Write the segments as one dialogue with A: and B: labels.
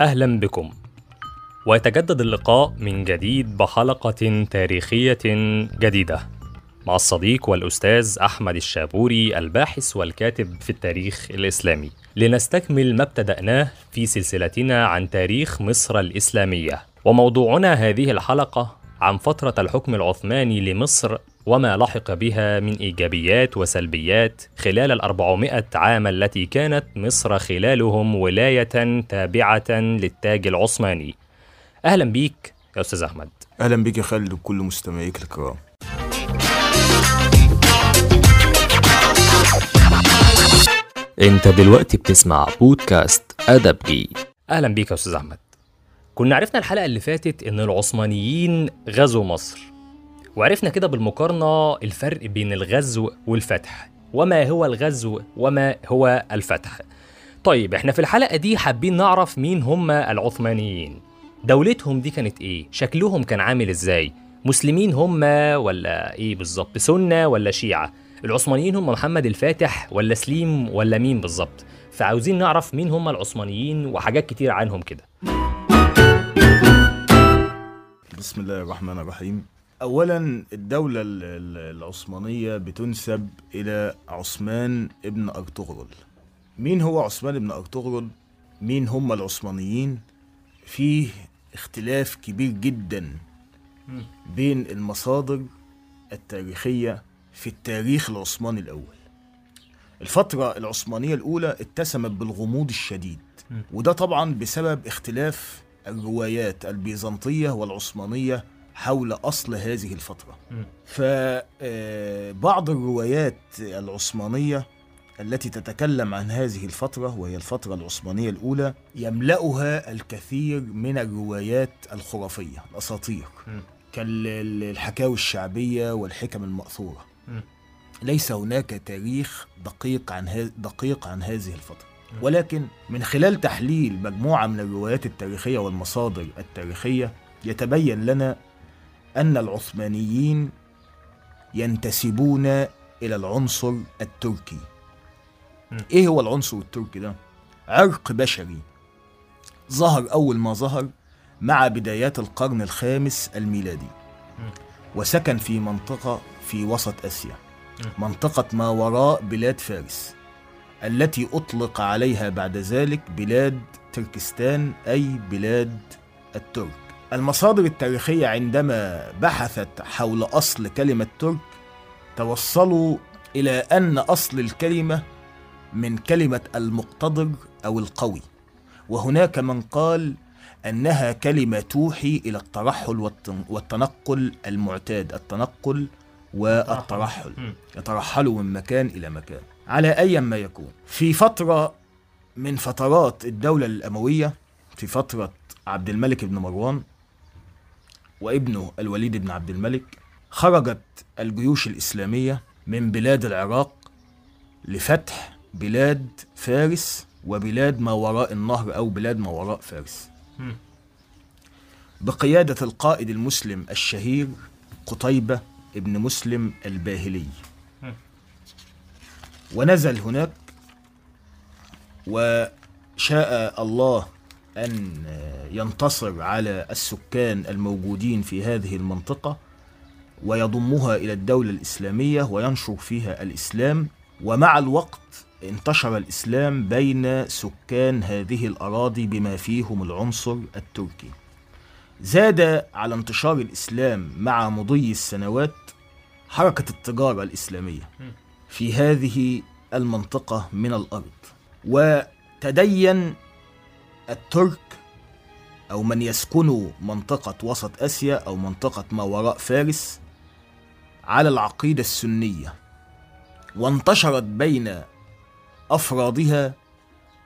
A: أهلا بكم. ويتجدد اللقاء من جديد بحلقة تاريخية جديدة مع الصديق والأستاذ أحمد الشابوري الباحث والكاتب في التاريخ الإسلامي. لنستكمل ما ابتدأناه في سلسلتنا عن تاريخ مصر الإسلامية. وموضوعنا هذه الحلقة عن فترة الحكم العثماني لمصر وما لحق بها من إيجابيات وسلبيات خلال الأربعمائة عام التي كانت مصر خلالهم ولاية تابعة للتاج العثماني. أهلا بيك يا أستاذ أحمد.
B: أهلا بك يا خالد وكل مستمعيك الكرام.
A: أنت دلوقتي بتسمع بودكاست أدبي أهلا بيك يا أستاذ أحمد. كنا عرفنا الحلقة اللي فاتت إن العثمانيين غزوا مصر. وعرفنا كده بالمقارنة الفرق بين الغزو والفتح. وما هو الغزو وما هو الفتح. طيب إحنا في الحلقة دي حابين نعرف مين هم العثمانيين. دولتهم دي كانت إيه؟ شكلهم كان عامل إزاي؟ مسلمين هم ولا إيه بالظبط؟ سنة ولا شيعة؟ العثمانيين هم محمد الفاتح ولا سليم ولا مين بالظبط؟ فعاوزين نعرف مين هم العثمانيين وحاجات كتير عنهم كده.
B: بسم الله الرحمن الرحيم. اولا الدولة ال- ال- العثمانية بتنسب إلى عثمان ابن أرطغرل. مين هو عثمان ابن أرطغرل؟ مين هم العثمانيين؟ فيه اختلاف كبير جدا بين المصادر التاريخية في التاريخ العثماني الأول. الفترة العثمانية الأولى اتسمت بالغموض الشديد وده طبعا بسبب اختلاف الروايات البيزنطية والعثمانية حول أصل هذه الفترة. فبعض الروايات العثمانية التي تتكلم عن هذه الفترة وهي الفترة العثمانية الأولى يملأها الكثير من الروايات الخرافية الأساطير. كالحكاوي الشعبية والحكم المأثورة. ليس هناك تاريخ دقيق عن دقيق عن هذه الفترة. ولكن من خلال تحليل مجموعة من الروايات التاريخية والمصادر التاريخية يتبين لنا أن العثمانيين ينتسبون إلى العنصر التركي. إيه هو العنصر التركي ده؟ عرق بشري. ظهر أول ما ظهر مع بدايات القرن الخامس الميلادي. وسكن في منطقة في وسط آسيا. منطقة ما وراء بلاد فارس. التي أطلق عليها بعد ذلك بلاد تركستان أي بلاد الترك. المصادر التاريخية عندما بحثت حول أصل كلمة ترك توصلوا إلى أن أصل الكلمة من كلمة المقتدر أو القوي. وهناك من قال أنها كلمة توحي إلى الترحل والتن- والتنقل المعتاد التنقل والترحل. يترحلوا من مكان إلى مكان. على أي ما يكون. في فترة من فترات الدولة الأموية في فترة عبد الملك بن مروان وابنه الوليد بن عبد الملك خرجت الجيوش الإسلامية من بلاد العراق لفتح بلاد فارس وبلاد ما وراء النهر أو بلاد ما وراء فارس. بقيادة القائد المسلم الشهير قتيبة ابن مسلم الباهلي. ونزل هناك وشاء الله أن ينتصر على السكان الموجودين في هذه المنطقة ويضمها إلى الدولة الإسلامية وينشر فيها الإسلام. ومع الوقت انتشر الإسلام بين سكان هذه الأراضي بما فيهم العنصر التركي. زاد على انتشار الإسلام مع مضي السنوات حركة التجارة الإسلامية. في هذه المنطقة من الأرض. وتدين الترك أو من يسكنوا منطقة وسط آسيا أو منطقة ما وراء فارس على العقيدة السنية وانتشرت بين أفرادها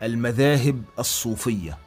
B: المذاهب الصوفية.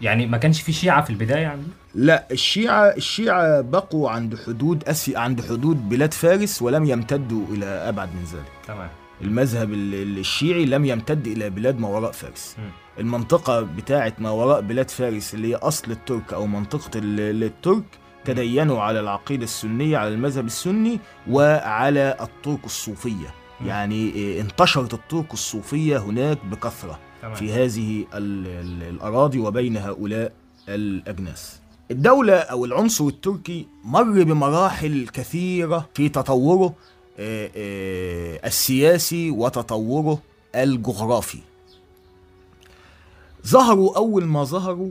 A: يعني ما كانش في شيعة في البداية يعني؟
B: لا الشيعة الشيعة بقوا عند حدود أسيا عند حدود بلاد فارس ولم يمتدوا إلى أبعد من ذلك.
A: تمام.
B: المذهب ال- ال- الشيعي لم يمتد إلى بلاد ما وراء فارس.
A: مم.
B: المنطقة بتاعة ما وراء بلاد فارس اللي هي أصل الترك أو منطقة ال- ال- الترك تدينوا على العقيدة السنية على المذهب السني وعلى الطرق الصوفية. يعني إيه، انتشرت الطرق الصوفية هناك بكثرة
A: تمام.
B: في هذه ال- ال- الأراضي وبين هؤلاء الأجناس. الدولة أو العنصر التركي مر بمراحل كثيرة في تطوره آه، آه، السياسي وتطوره الجغرافي. ظهروا أول ما ظهروا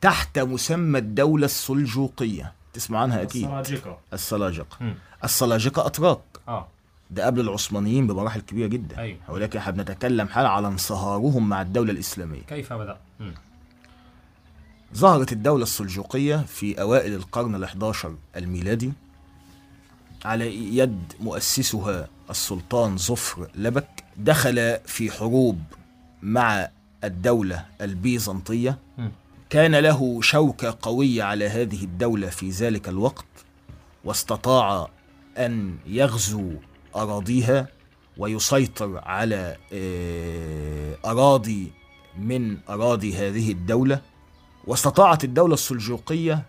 B: تحت مسمى الدولة السلجوقية. تسمع عنها أكيد؟
A: السلاجقة.
B: السلاجقة. السلاجقة أتراك
A: آه.
B: ده قبل العثمانيين بمراحل كبيرة جدا.
A: أيوة.
B: ولكن إحنا بنتكلم حال على انصهارهم مع الدولة الإسلامية.
A: كيف بدأ؟ مم.
B: ظهرت الدولة السلجوقية في أوائل القرن الأحداشر الميلادي. على يد مؤسسها السلطان ظفر لبك دخل في حروب مع الدولة البيزنطية. كان له شوكة قوية على هذه الدولة في ذلك الوقت واستطاع أن يغزو أراضيها ويسيطر على آه، أراضي من أراضي هذه الدولة. واستطاعت الدولة السلجوقية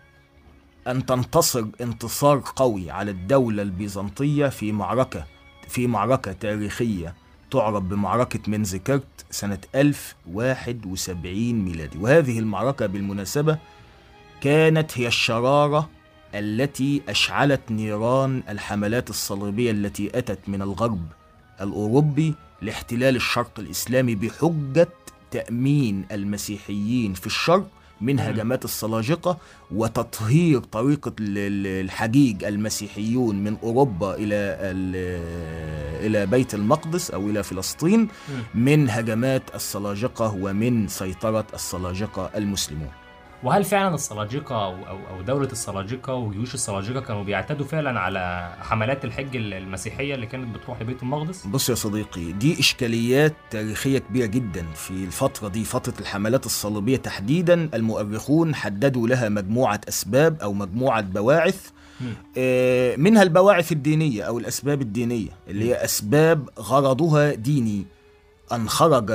B: أن تنتصر انتصار قوي على الدولة البيزنطية في معركة في معركة تاريخية تعرف بمعركة منزكرت سنة 1071 ميلادي. وهذه المعركة بالمناسبة كانت هي الشرارة التي أشعلت نيران الحملات الصليبية التي أتت من الغرب الأوروبي لاحتلال الشرق الإسلامي بحجة تأمين المسيحيين في الشرق من هجمات السلاجقة وتطهير طريقة ال- ال- الحجيج المسيحيون من أوروبا إلى إلى بيت المقدس أو إلى فلسطين من هجمات السلاجقة ومن سيطرة السلاجقة المسلمون.
A: وهل فعلا السلاجقة أو, أو, أو دولة السلاجقة وجيوش السلاجقة كانوا بيعتدوا فعلا على حملات الحج المسيحية اللي كانت بتروح لبيت المقدس؟
B: بص يا صديقي دي إشكاليات تاريخية كبيرة جدا في الفترة دي فترة الحملات الصليبية تحديدا. المؤرخون حددوا لها مجموعة أسباب أو مجموعة بواعث. آه، منها البواعث الدينية أو الأسباب الدينية اللي هي أسباب غرضها ديني. أن خرج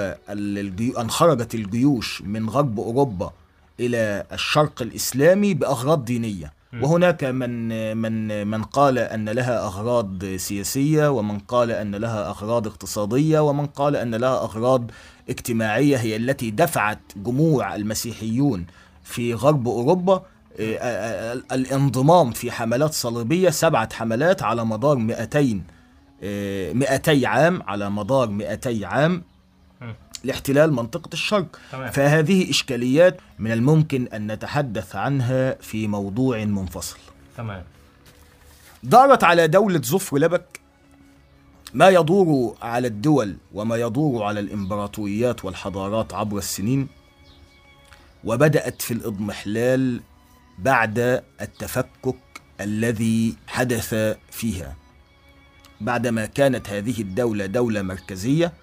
B: أن خرجت الجيوش من غرب أوروبا إلى الشرق الإسلامي بأغراض دينية. وهناك من من من قال أن لها أغراض سياسية ومن قال أن لها أغراض اقتصادية ومن قال أن لها أغراض اجتماعية هي التي دفعت جموع المسيحيون في غرب أوروبا. آه، آه، آه، الانضمام في حملات صليبية سبعة حملات على مدار 200 آه، 200 عام على مدار 200 عام. لاحتلال منطقة الشرق.
A: تمام.
B: فهذه إشكاليات من الممكن أن نتحدث عنها في موضوع منفصل.
A: تمام.
B: دارت على دولة ظفر لبك ما يدور على الدول وما يدور على الإمبراطوريات والحضارات عبر السنين وبدأت في الإضمحلال بعد التفكك الذي حدث فيها. بعدما كانت هذه الدولة دولة مركزية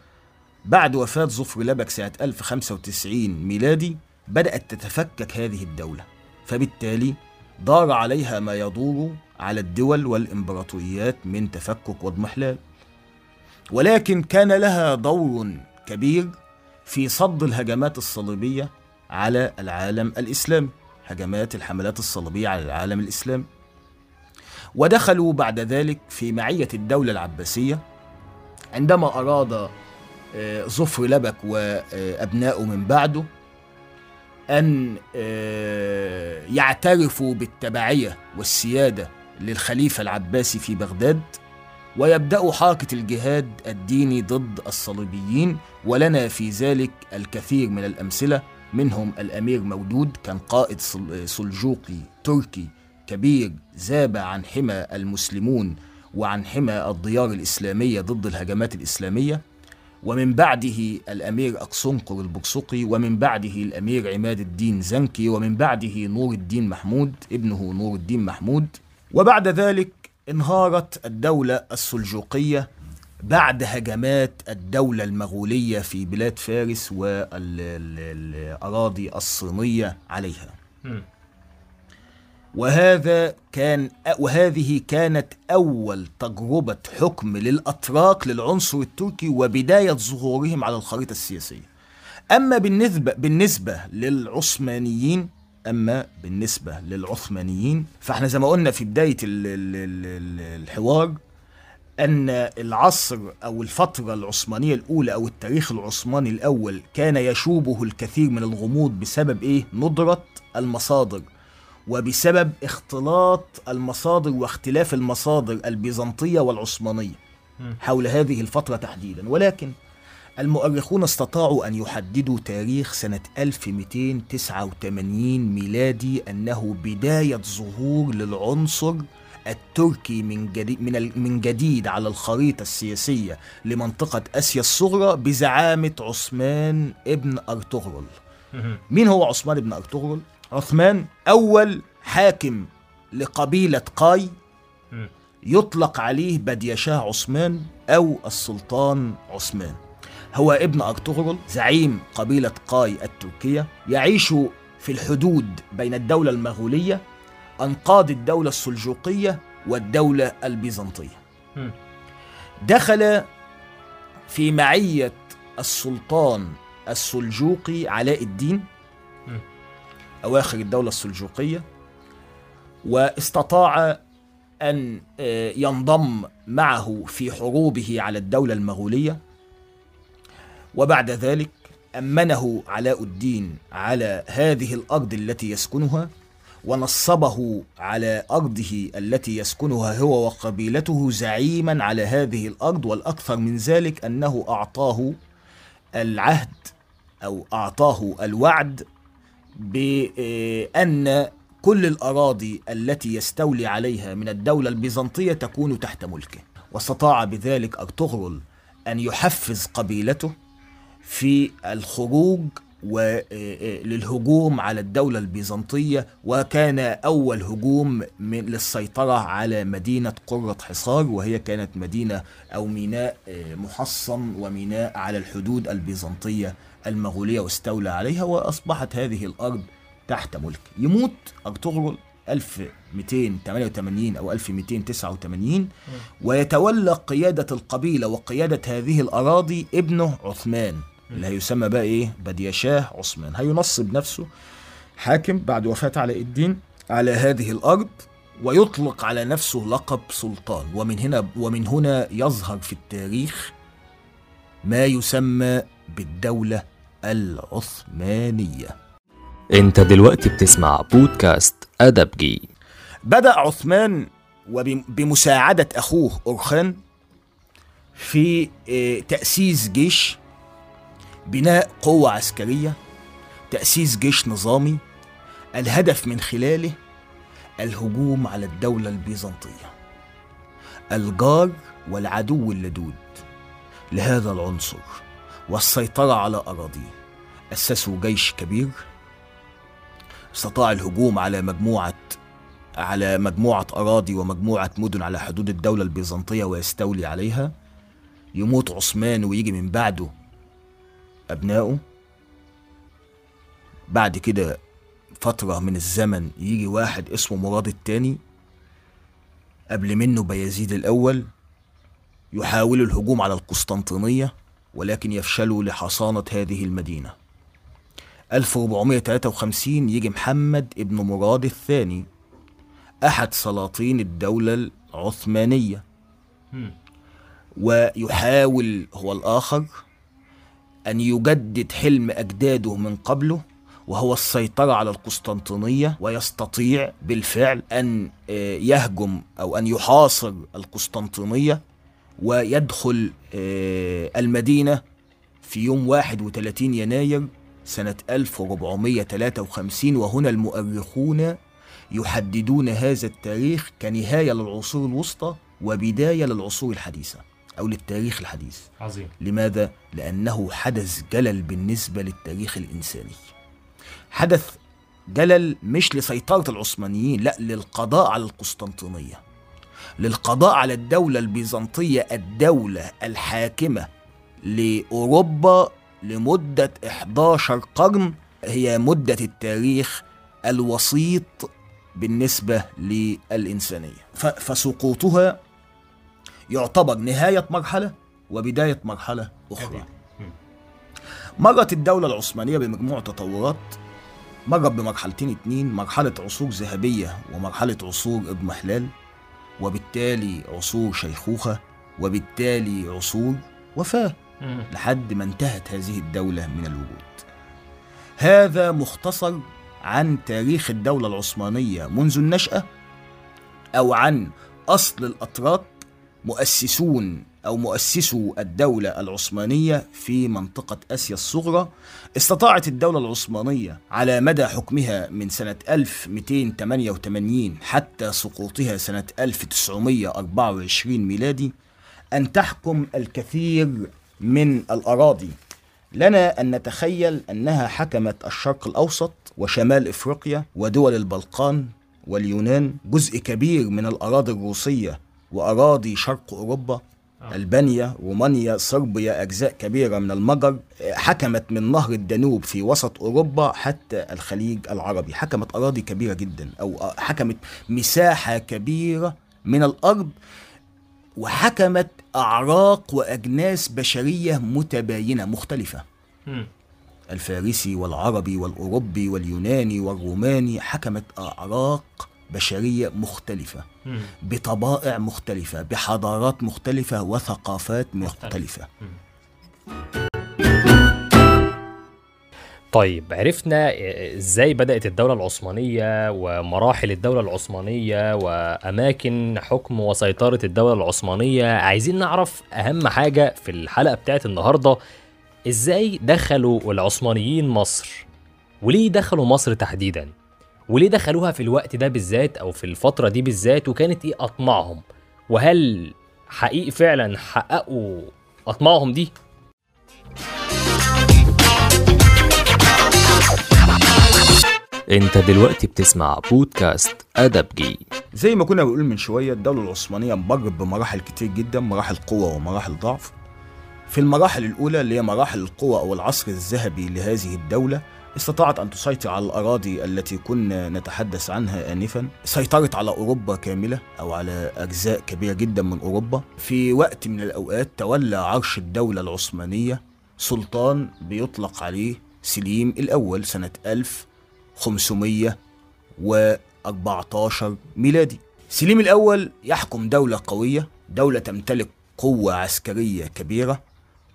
B: بعد وفاة ظفر لبك سنة 1095 ميلادي بدأت تتفكك هذه الدولة. فبالتالي دار عليها ما يدور على الدول والإمبراطوريات من تفكك واضمحلال. ولكن كان لها دور كبير في صد الهجمات الصليبية على العالم الإسلامي. هجمات الحملات الصليبية على العالم الإسلامي. ودخلوا بعد ذلك في معية الدولة العباسية. عندما أراد ظفر لبك وأبنائه من بعده أن آه، يعترفوا بالتبعية والسيادة للخليفة العباسي في بغداد ويبدأوا حركة الجهاد الديني ضد الصليبيين ولنا في ذلك الكثير من الأمثلة منهم الأمير مودود كان قائد سل- سلجوقي تركي كبير زاب عن حمى المسلمون وعن حمى الديار الإسلامية ضد الهجمات الإسلامية. ومن بعده الأمير أقصنقر البقسقي ومن بعده الأمير عماد الدين زنكي ومن بعده نور الدين محمود ابنه نور الدين محمود وبعد ذلك انهارت الدولة السلجوقية بعد هجمات الدولة المغولية في بلاد فارس والأراضي الصينية عليها. وهذا كان وهذه كانت أول تجربة حكم للأتراك للعنصر التركي وبداية ظهورهم على الخريطة السياسية أما بالنسبة بالنسبة للعثمانيين أما بالنسبة للعثمانيين فإحنا زي ما قلنا في بداية ال- ال- ال- ال- الحوار أن العصر أو الفترة العثمانية الأولى أو التاريخ العثماني الأول كان يشوبه الكثير من الغموض بسبب إيه؟ ندرة المصادر وبسبب اختلاط المصادر واختلاف المصادر البيزنطية والعثمانية حول هذه الفترة تحديدا ولكن المؤرخون استطاعوا أن يحددوا تاريخ سنة 1289 ميلادي أنه بداية ظهور للعنصر التركي من جديد من ال- من جديد على الخريطة السياسية لمنطقة آسيا الصغرى بزعامة عثمان ابن أرطغرل. مين هو عثمان ابن أرطغرل؟ عثمان أول حاكم لقبيلة قاي يطلق عليه بديشاه عثمان أو السلطان عثمان هو ابن أرطغرل زعيم قبيلة قاي التركية يعيش في الحدود بين الدولة المغولية أنقاض الدولة السلجوقية والدولة البيزنطية. دخل في معية السلطان السلجوقي علاء الدين. أواخر الدولة السلجوقية واستطاع أن آه، ينضم معه في حروبه على الدولة المغولية. وبعد ذلك أمنه علاء الدين على هذه الأرض التي يسكنها ونصبه على أرضه التي يسكنها هو وقبيلته زعيما على هذه الأرض. والأكثر من ذلك أنه أعطاه العهد أو أعطاه الوعد بأن كل الأراضي التي يستولي عليها من الدولة البيزنطية تكون تحت ملكه. واستطاع بذلك أرطغرل أن يحفز قبيلته في الخروج وللهجوم على الدولة البيزنطية وكان أول هجوم من للسيطرة على مدينة قرة حصار وهي كانت مدينة أو ميناء آه، محصن وميناء على الحدود البيزنطية المغولية واستولى عليها وأصبحت هذه الأرض تحت ملك. يموت أرطغرل 1288 أو 1289 ويتولى قيادة القبيلة وقيادة هذه الأراضي ابنه عثمان اللي هيسمى بقى إيه؟ بديشاه عثمان. هينصب نفسه حاكم بعد وفاة علاء الدين على هذه الأرض ويطلق على نفسه لقب سلطان. ومن هنا ومن هنا يظهر في التاريخ ما يسمى بالدولة العثمانية.
A: انت دلوقتي بتسمع بودكاست أدبجي
B: بدأ عثمان وبمساعدة أخوه أورخان في آه، تأسيس جيش بناء قوة عسكرية تأسيس جيش نظامي الهدف من خلاله الهجوم على الدولة البيزنطية. الجار والعدو اللدود لهذا العنصر والسيطرة على أراضيه. أسسوا جيش كبير. استطاع الهجوم على مجموعة على مجموعة أراضي ومجموعة مدن على حدود الدولة البيزنطية ويستولي عليها. يموت عثمان ويجي من بعده أبنائه. بعد كده فترة من الزمن يجي واحد اسمه مراد الثاني قبل منه بيزيد الأول. يحاول الهجوم على القسطنطينية ولكن يفشلوا لحصانة هذه المدينة. 1453 يجي محمد ابن مراد الثاني أحد سلاطين الدولة العثمانية. ويحاول هو الآخر أن يجدد حلم أجداده من قبله وهو السيطرة على القسطنطينية ويستطيع بالفعل أن آه، يهجم أو أن يحاصر القسطنطينية ويدخل آه، المدينة في يوم 31 يناير سنة 1453 وهنا المؤرخون يحددون هذا التاريخ كنهاية للعصور الوسطى وبداية للعصور الحديثة أو للتاريخ الحديث.
A: عظيم.
B: لماذا؟ لأنه حدث جلل بالنسبة للتاريخ الإنساني. حدث جلل مش لسيطرة العثمانيين لا للقضاء على القسطنطينية. للقضاء على الدولة البيزنطية الدولة الحاكمة لأوروبا لمدة 11 قرن هي مدة التاريخ الوسيط بالنسبة للإنسانية. فسقوطها يعتبر نهاية مرحلة وبداية مرحلة أخرى. مرت الدولة العثمانية بمجموع تطورات مرت بمرحلتين اتنين مرحلة عصور ذهبية ومرحلة عصور اضمحلال وبالتالي عصور شيخوخة وبالتالي عصور وفاة. لحد ما انتهت هذه الدولة من الوجود. هذا مختصر عن تاريخ الدولة العثمانية منذ النشأة أو عن أصل الأتراك مؤسسون أو مؤسسو الدولة العثمانية في منطقة آسيا الصغرى استطاعت الدولة العثمانية على مدى حكمها من سنة 1288 حتى سقوطها سنة 1924 ميلادي أن تحكم الكثير من الأراضي. لنا أن نتخيل أنها حكمت الشرق الأوسط وشمال إفريقيا ودول البلقان واليونان جزء كبير من الأراضي الروسية وأراضي شرق أوروبا. ألبانيا رومانيا صربيا أجزاء كبيرة من المجر حكمت من نهر الدانوب في وسط أوروبا حتى الخليج العربي. حكمت أراضي كبيرة جدا أو حكمت مساحة كبيرة من الأرض. وحكمت أعراق وأجناس بشرية متباينة مختلفة. الفارسي والعربي والأوروبي واليوناني والروماني حكمت أعراق بشرية مختلفة بطبائع مختلفة بحضارات مختلفة وثقافات مختلفة.
A: طيب عرفنا إزاي بدأت الدولة العثمانية ومراحل الدولة العثمانية وأماكن حكم وسيطرة الدولة العثمانية. عايزين نعرف أهم حاجة في الحلقة بتاعت النهاردة إزاي دخلوا العثمانيين مصر؟ وليه دخلوا مصر تحديدا؟ وليه دخلوها في الوقت ده بالذات أو في الفترة دي بالذات؟ وكانت إيه أطماعهم؟ وهل حقيقي فعلا حققوا أطماعهم دي؟ انت دلوقتي بتسمع بودكاست ادبجي
B: زي ما كنا بنقول من شوية الدولة العثمانية مرت بمراحل كتير جدا مراحل قوة ومراحل ضعف. في المراحل الأولى اللي هي مراحل القوة أو العصر الذهبي لهذه الدولة استطاعت أن تسيطر على الأراضي التي كنا نتحدث عنها آنفا. سيطرت على أوروبا كاملة أو على أجزاء كبيرة جدا من أوروبا. في وقت من الأوقات تولى عرش الدولة العثمانية سلطان بيطلق عليه سليم الأول سنة 1514 ميلادي. سليم الأول يحكم دولة قوية. دولة تمتلك قوة عسكرية كبيرة.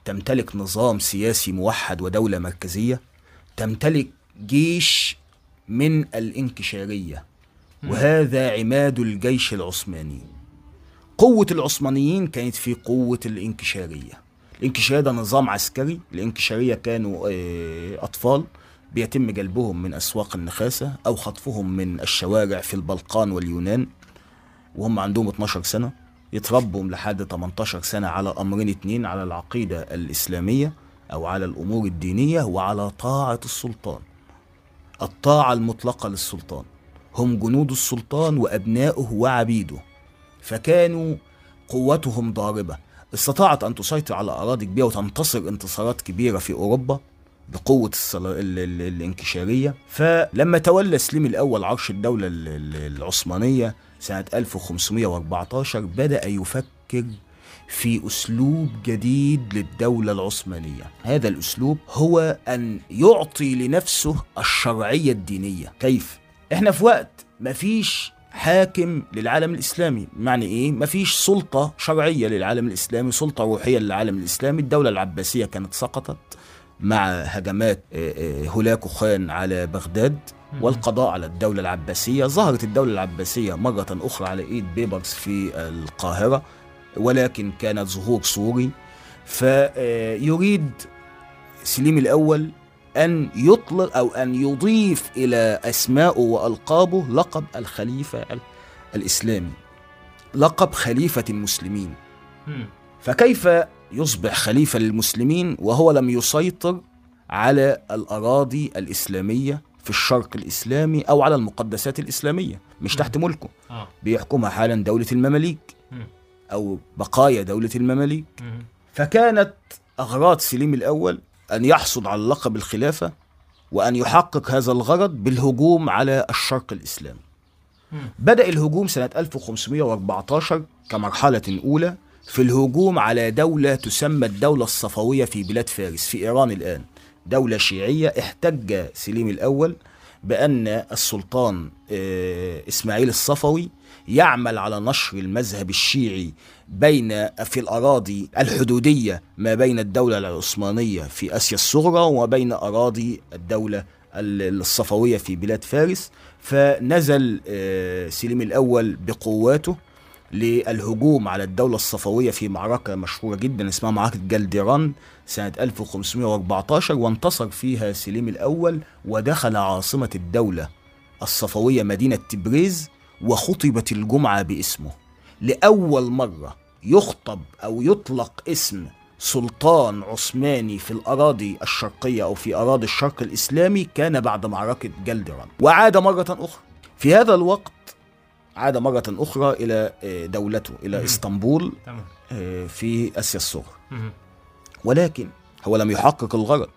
B: تمتلك نظام سياسي موحد ودولة مركزية. تمتلك جيش من الانكشارية. وهذا عماد الجيش العثماني. قوة العثمانيين كانت في قوة الانكشارية. الانكشارية ده نظام عسكري. الانكشارية كانوا آه، أطفال. بيتم جلبهم من أسواق النخاسة أو خطفهم من الشوارع في البلقان واليونان وهم عندهم 12 سنة يتربوا لحد 18 سنة على أمرين اتنين على العقيدة الإسلامية أو على الأمور الدينية وعلى طاعة السلطان. الطاعة المطلقة للسلطان. هم جنود السلطان وأبناؤه وعبيده. فكانوا قوتهم ضاربة. استطاعت أن تسيطر على أراضي كبيرة وتنتصر انتصارات كبيرة في أوروبا. بقوة الصلا- ال- ال- الانكشارية. فلما تولى سليم الأول عرش الدولة ال- ال- العثمانية سنة 1514 بدأ يفكر في أسلوب جديد للدولة العثمانية. هذا الأسلوب هو أن يعطي لنفسه الشرعية الدينية. كيف؟ إحنا في وقت مفيش حاكم للعالم الإسلامي. معنى إيه؟ مفيش سلطة شرعية للعالم الإسلامي سلطة روحية للعالم الإسلامي. الدولة العباسية كانت سقطت. مع هجمات آه، آه، هولاكو خان على بغداد والقضاء على الدولة العباسية. ظهرت الدولة العباسية مرة أخرى على إيد بيبرس في القاهرة ولكن كانت ظهور صوري. فيريد سليم الأول أن يطلق أو أن يضيف إلى أسمائه وألقابه لقب الخليفة ال- الإسلامي لقب خليفة المسلمين. فكيف يصبح خليفة للمسلمين وهو لم يسيطر على الأراضي الإسلامية في الشرق الإسلامي أو على المقدسات الإسلامية مش تحت ملكه.
A: آه.
B: بيحكمها حالا دولة المماليك
A: مم.
B: أو بقايا دولة المماليك. فكانت أغراض سليم الأول أن يحصل على لقب الخلافة وأن يحقق هذا الغرض بالهجوم على الشرق الإسلامي. بدأ الهجوم سنة 1514 كمرحلة أولى في الهجوم على دولة تسمى الدولة الصفوية في بلاد فارس في إيران الآن. دولة شيعية احتج سليم الأول بأن السلطان آه، إسماعيل الصفوي يعمل على نشر المذهب الشيعي بين في الأراضي الحدودية ما بين الدولة العثمانية في آسيا الصغرى وبين أراضي الدولة الصفوية في بلاد فارس. فنزل آه، سليم الأول بقواته للهجوم على الدولة الصفوية في معركة مشهورة جدا اسمها معركة جلديران سنة 1514 وانتصر فيها سليم الأول ودخل عاصمة الدولة الصفوية مدينة تبريز وخطبت الجمعة باسمه. لأول مرة يخطب أو يطلق اسم سلطان عثماني في الأراضي الشرقية أو في أراضي الشرق الإسلامي كان بعد معركة جلدران وعاد مرة أخرى. في هذا الوقت عاد مرة أخرى إلى آه، دولته إلى
A: تمام
B: آه، في آسيا الصغرى. ولكن هو لم يحقق الغرض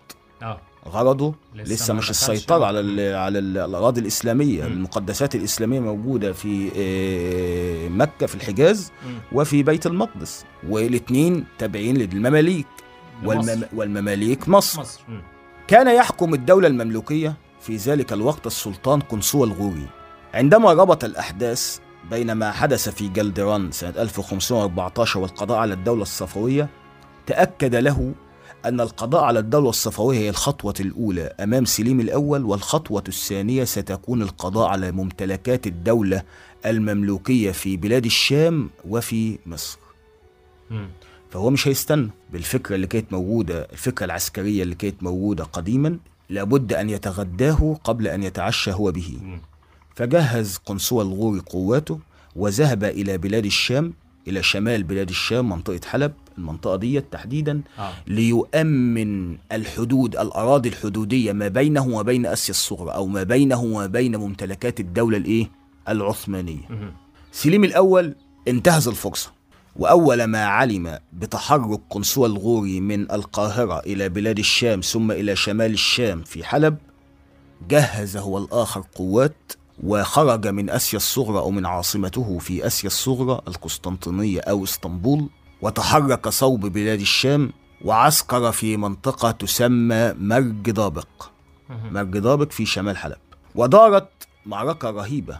A: آه
B: غرضه
A: لسه
B: لسه, مش. السيطرة على ال على ال الأراضي الإسلامية. المقدسات الإسلامية موجودة في آه، مكة في الحجاز. وفي بيت المقدس والاثنين تابعين للمماليك والمم. والمماليك مصر
A: مصر.
B: كان يحكم الدولة المملوكية في ذلك الوقت السلطان قنصوة الغوري عندما ربط الأحداث بين ما حدث في جلدران سنة 1514 والقضاء على الدولة الصفوية تأكد له أن القضاء على الدولة الصفوية هي الخطوة الأولى أمام سليم الأول والخطوة الثانية ستكون القضاء على ممتلكات الدولة المملوكية في بلاد الشام وفي مصر. فهو مش هيستنى بالفكرة اللي كانت موجودة الفكرة العسكرية اللي كانت موجودة قديما لابد أن يتغداه قبل أن يتعشى هو به. فجهز قنصوة الغوري قواته وذهب إلى بلاد الشام إلى شمال بلاد الشام منطقة حلب المنطقة دي تحديدا
A: آه
B: ليؤمن الحدود الأراضي الحدودية ما بينه وبين آسيا الصغرى أو ما بينه وبين ممتلكات الدولة الإيه؟ العثمانية
A: مهم.
B: سليم الأول انتهز الفرصة وأول ما علم بتحرك قنصوة الغوري من القاهرة إلى بلاد الشام ثم إلى شمال الشام في حلب جهز هو الآخر قوات وخرج من آسيا الصغرى أو من عاصمته في آسيا الصغرى القسطنطينية أو إسطنبول وتحرك صوب بلاد الشام وعسكر في منطقة تسمى مرج دابق. مرج دابق في شمال حلب. ودارت معركة رهيبة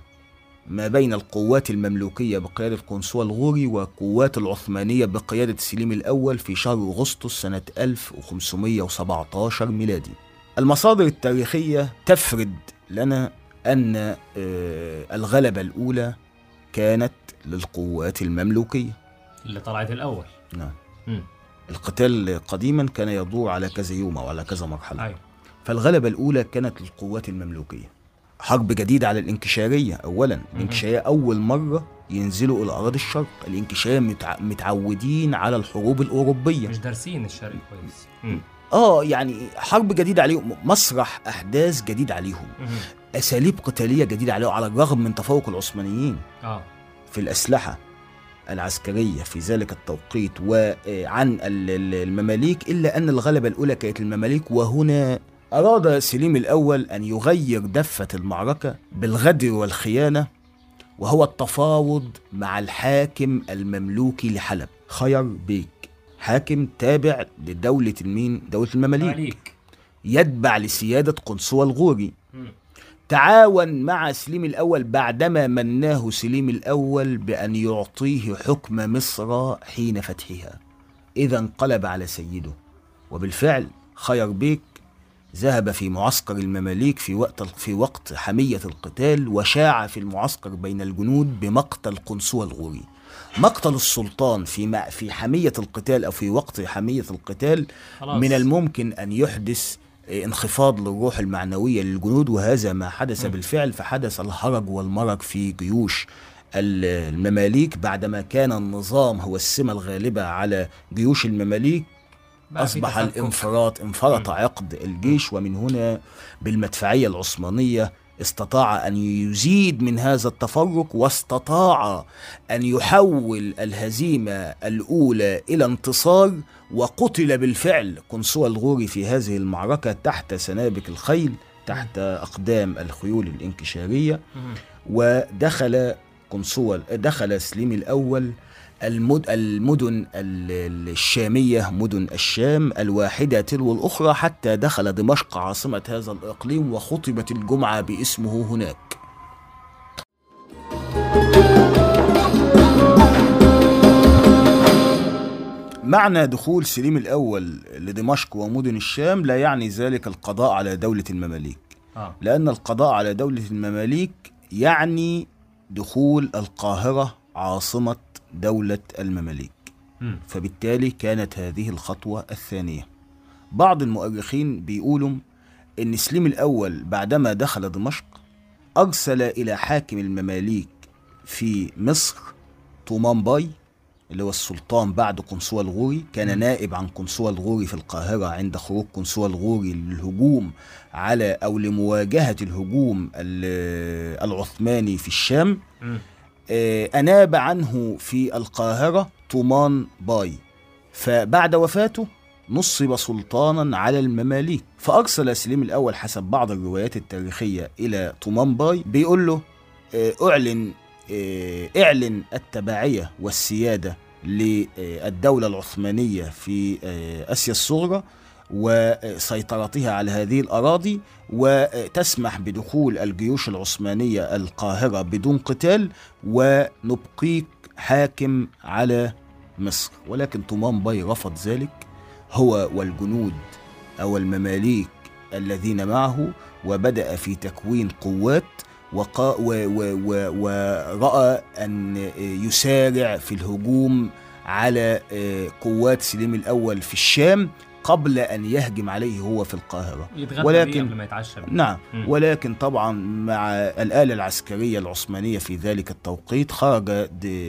B: ما بين القوات المملوكية بقيادة قنصوة الغوري والقوات العثمانية بقيادة سليم الأول في شهر أغسطس سنة 1517 ميلادي. المصادر التاريخية تفرد لنا أن آه، الغلبة الأولى كانت للقوات المملوكية.
A: اللي طلعت الأول.
B: نعم. القتال قديما كان يدور على كذا يوم أو على كذا مرحلة.
A: أيوه.
B: فالغلبة الأولى كانت للقوات المملوكية. حرب جديدة على الإنكشارية أولا. الإنكشارية أول مرة ينزلوا إلى أراضي الشرق. الإنكشارية متع... متعودين على الحروب الأوروبية.
A: مش دارسين الشرق كويس.
B: آه يعني حرب جديدة عليهم. مسرح أحداث جديد عليهم.
A: مهم.
B: أساليب قتالية جديدة عليهم على الرغم من تفوق العثمانيين
A: آه
B: في الأسلحة العسكرية في ذلك التوقيت وعن ال- المماليك إلا أن الغلبة الأولى كانت المماليك وهنا أراد سليم الأول أن يغير دفة المعركة بالغدر والخيانة وهو التفاوض مع الحاكم المملوكي لحلب خير بيك حاكم تابع لدولة المين؟ دولة المماليك يتبع لسيادة قنصوة الغوري. تعاون مع سليم الأول بعدما مناه سليم الأول بأن يعطيه حكم مصر حين فتحها. إذا انقلب على سيده. وبالفعل خير بيك. ذهب في معسكر المماليك في وقت في وقت حمية القتال وشاع في المعسكر بين الجنود بمقتل قنصوة الغوري. مقتل السلطان في في حمية القتال أو في وقت حمية القتال
A: خلاص.
B: من الممكن أن يحدث انخفاض للروح المعنوية للجنود وهذا ما حدث بالفعل فحدث الهرج والمرج في جيوش ال- المماليك بعدما كان النظام هو السمة الغالبة على جيوش المماليك أصبح. الانفراط انفرط. عقد الجيش ومن هنا بالمدفعية العثمانية استطاع أن يزيد من هذا التفرق واستطاع أن يحول الهزيمة الأولى إلى انتصار وقتل بالفعل قنصوة الغوري في هذه المعركة تحت سنابك الخيل تحت أقدام الخيول الإنكشارية
A: مهم.
B: ودخل قنصوة دخل سليم الأول المد المدن الشامية مدن الشام الواحدة تلو الأخرى حتى دخل دمشق عاصمة هذا الإقليم وخطبت الجمعة باسمه هناك معنى دخول سليم الأول لدمشق ومدن الشام لا يعني ذلك القضاء على دولة المماليك
A: آه.
B: لأن القضاء على دولة المماليك يعني دخول القاهرة عاصمة دولة المماليك.
A: مم.
B: فبالتالي كانت هذه الخطوة الثانية. بعض المؤرخين بيقولوا إن سليم الأول بعدما دخل دمشق أرسل إلى حاكم المماليك في مصر طومان باي اللي هو السلطان بعد قنصوة الغوري كان نائب عن قنصوة الغوري في القاهرة عند خروج قنصوة الغوري للهجوم على أو لمواجهة الهجوم ال- العثماني في الشام. أناب عنه في القاهرة طومان باي. فبعد وفاته نصب سلطانا على المماليك. فأرسل سليم الأول حسب بعض الروايات التاريخية إلى طومان باي بيقول له آه، أعلن آه، إعلن التبعية والسيادة للدولة العثمانية في آه، آسيا الصغرى وسيطرتها على هذه الأراضي وتسمح بدخول الجيوش العثمانية القاهرة بدون قتال ونبقيك حاكم على مصر. ولكن طومان باي رفض ذلك. هو والجنود أو المماليك الذين معه وبدأ في تكوين قوات وقا و و و ورأى أن يسارع في الهجوم على آه، قوات سليم الأول في الشام قبل أن يهجم عليه هو في القاهرة ولكن-
A: قبل ما يتعشى.
B: نعم. ولكن طبعا مع الآلة العسكرية العثمانية في ذلك التوقيت خرج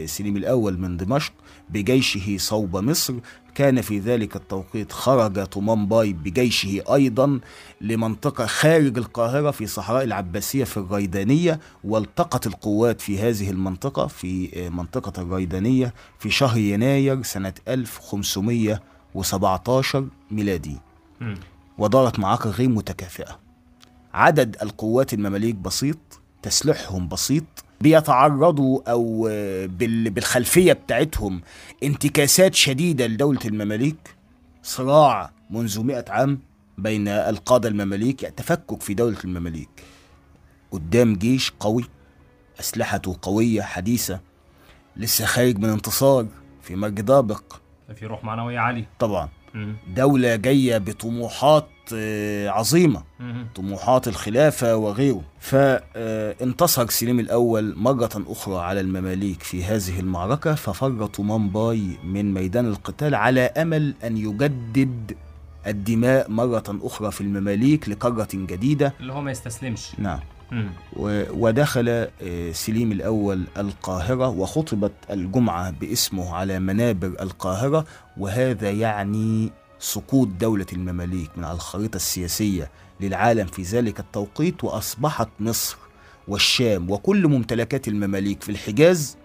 B: سليم الأول من دمشق بجيشه صوب مصر كان في ذلك التوقيت خرج طومان باي بجيشه أيضا لمنطقة خارج القاهرة في صحراء العباسية في الريدانية والتقت القوات في هذه المنطقة في منطقة الريدانية في شهر يناير سنة 1517 ميلادي. ودارت معركة غير متكافئة. عدد القوات المماليك بسيط تسليحهم بسيط بيتعرضوا أو بال- بالخلفية بتاعتهم انتكاسات شديدة لدولة المماليك. صراع منذ مئة عام بين القادة المماليك تفكك في دولة المماليك. قدام جيش قوي أسلحته قوية حديثة. لسه خارج من انتصار في مرج دابق.
A: في روح معنوية عالية
B: طبعا. دولة جاية بطموحات آه، عظيمة. طموحات الخلافة وغيره. فانتصر سليم الأول مرة أخرى على المماليك في هذه المعركة ففر طومان باي من ميدان القتال على أمل أن يجدد الدماء مرة أخرى في المماليك لقارة جديدة.
A: اللي هو ما يستسلمش.
B: نعم. ودخل آه، سليم الأول القاهرة وخطبت الجمعة باسمه على منابر القاهرة وهذا يعني سقوط دولة المماليك من على الخريطة السياسية للعالم في ذلك التوقيت وأصبحت مصر والشام وكل ممتلكات المماليك في الحجاز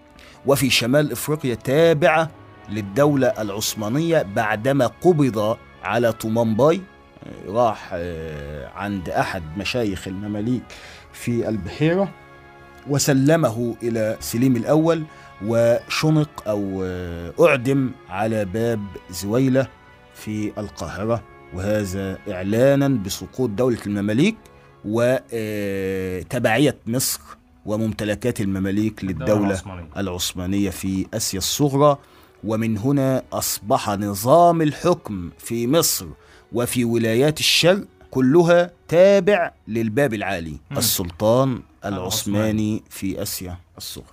B: وفي شمال إفريقيا تابعة للدولة العثمانية بعدما قبض على طومان باي آه، راح آه، عند أحد مشايخ المماليك. في البحيرة وسلمه إلى سليم الأول وشنق أو آه، أعدم على باب زويلة في القاهرة وهذا إعلانا بسقوط دولة المماليك وتبعية مصر وممتلكات المماليك للدولة
A: العثمانية.
B: العثمانية في آسيا الصغرى ومن هنا أصبح نظام الحكم في مصر وفي ولايات الشرق كلها تابع للباب العالي
A: مم.
B: السلطان العثماني في آسيا الصغرى.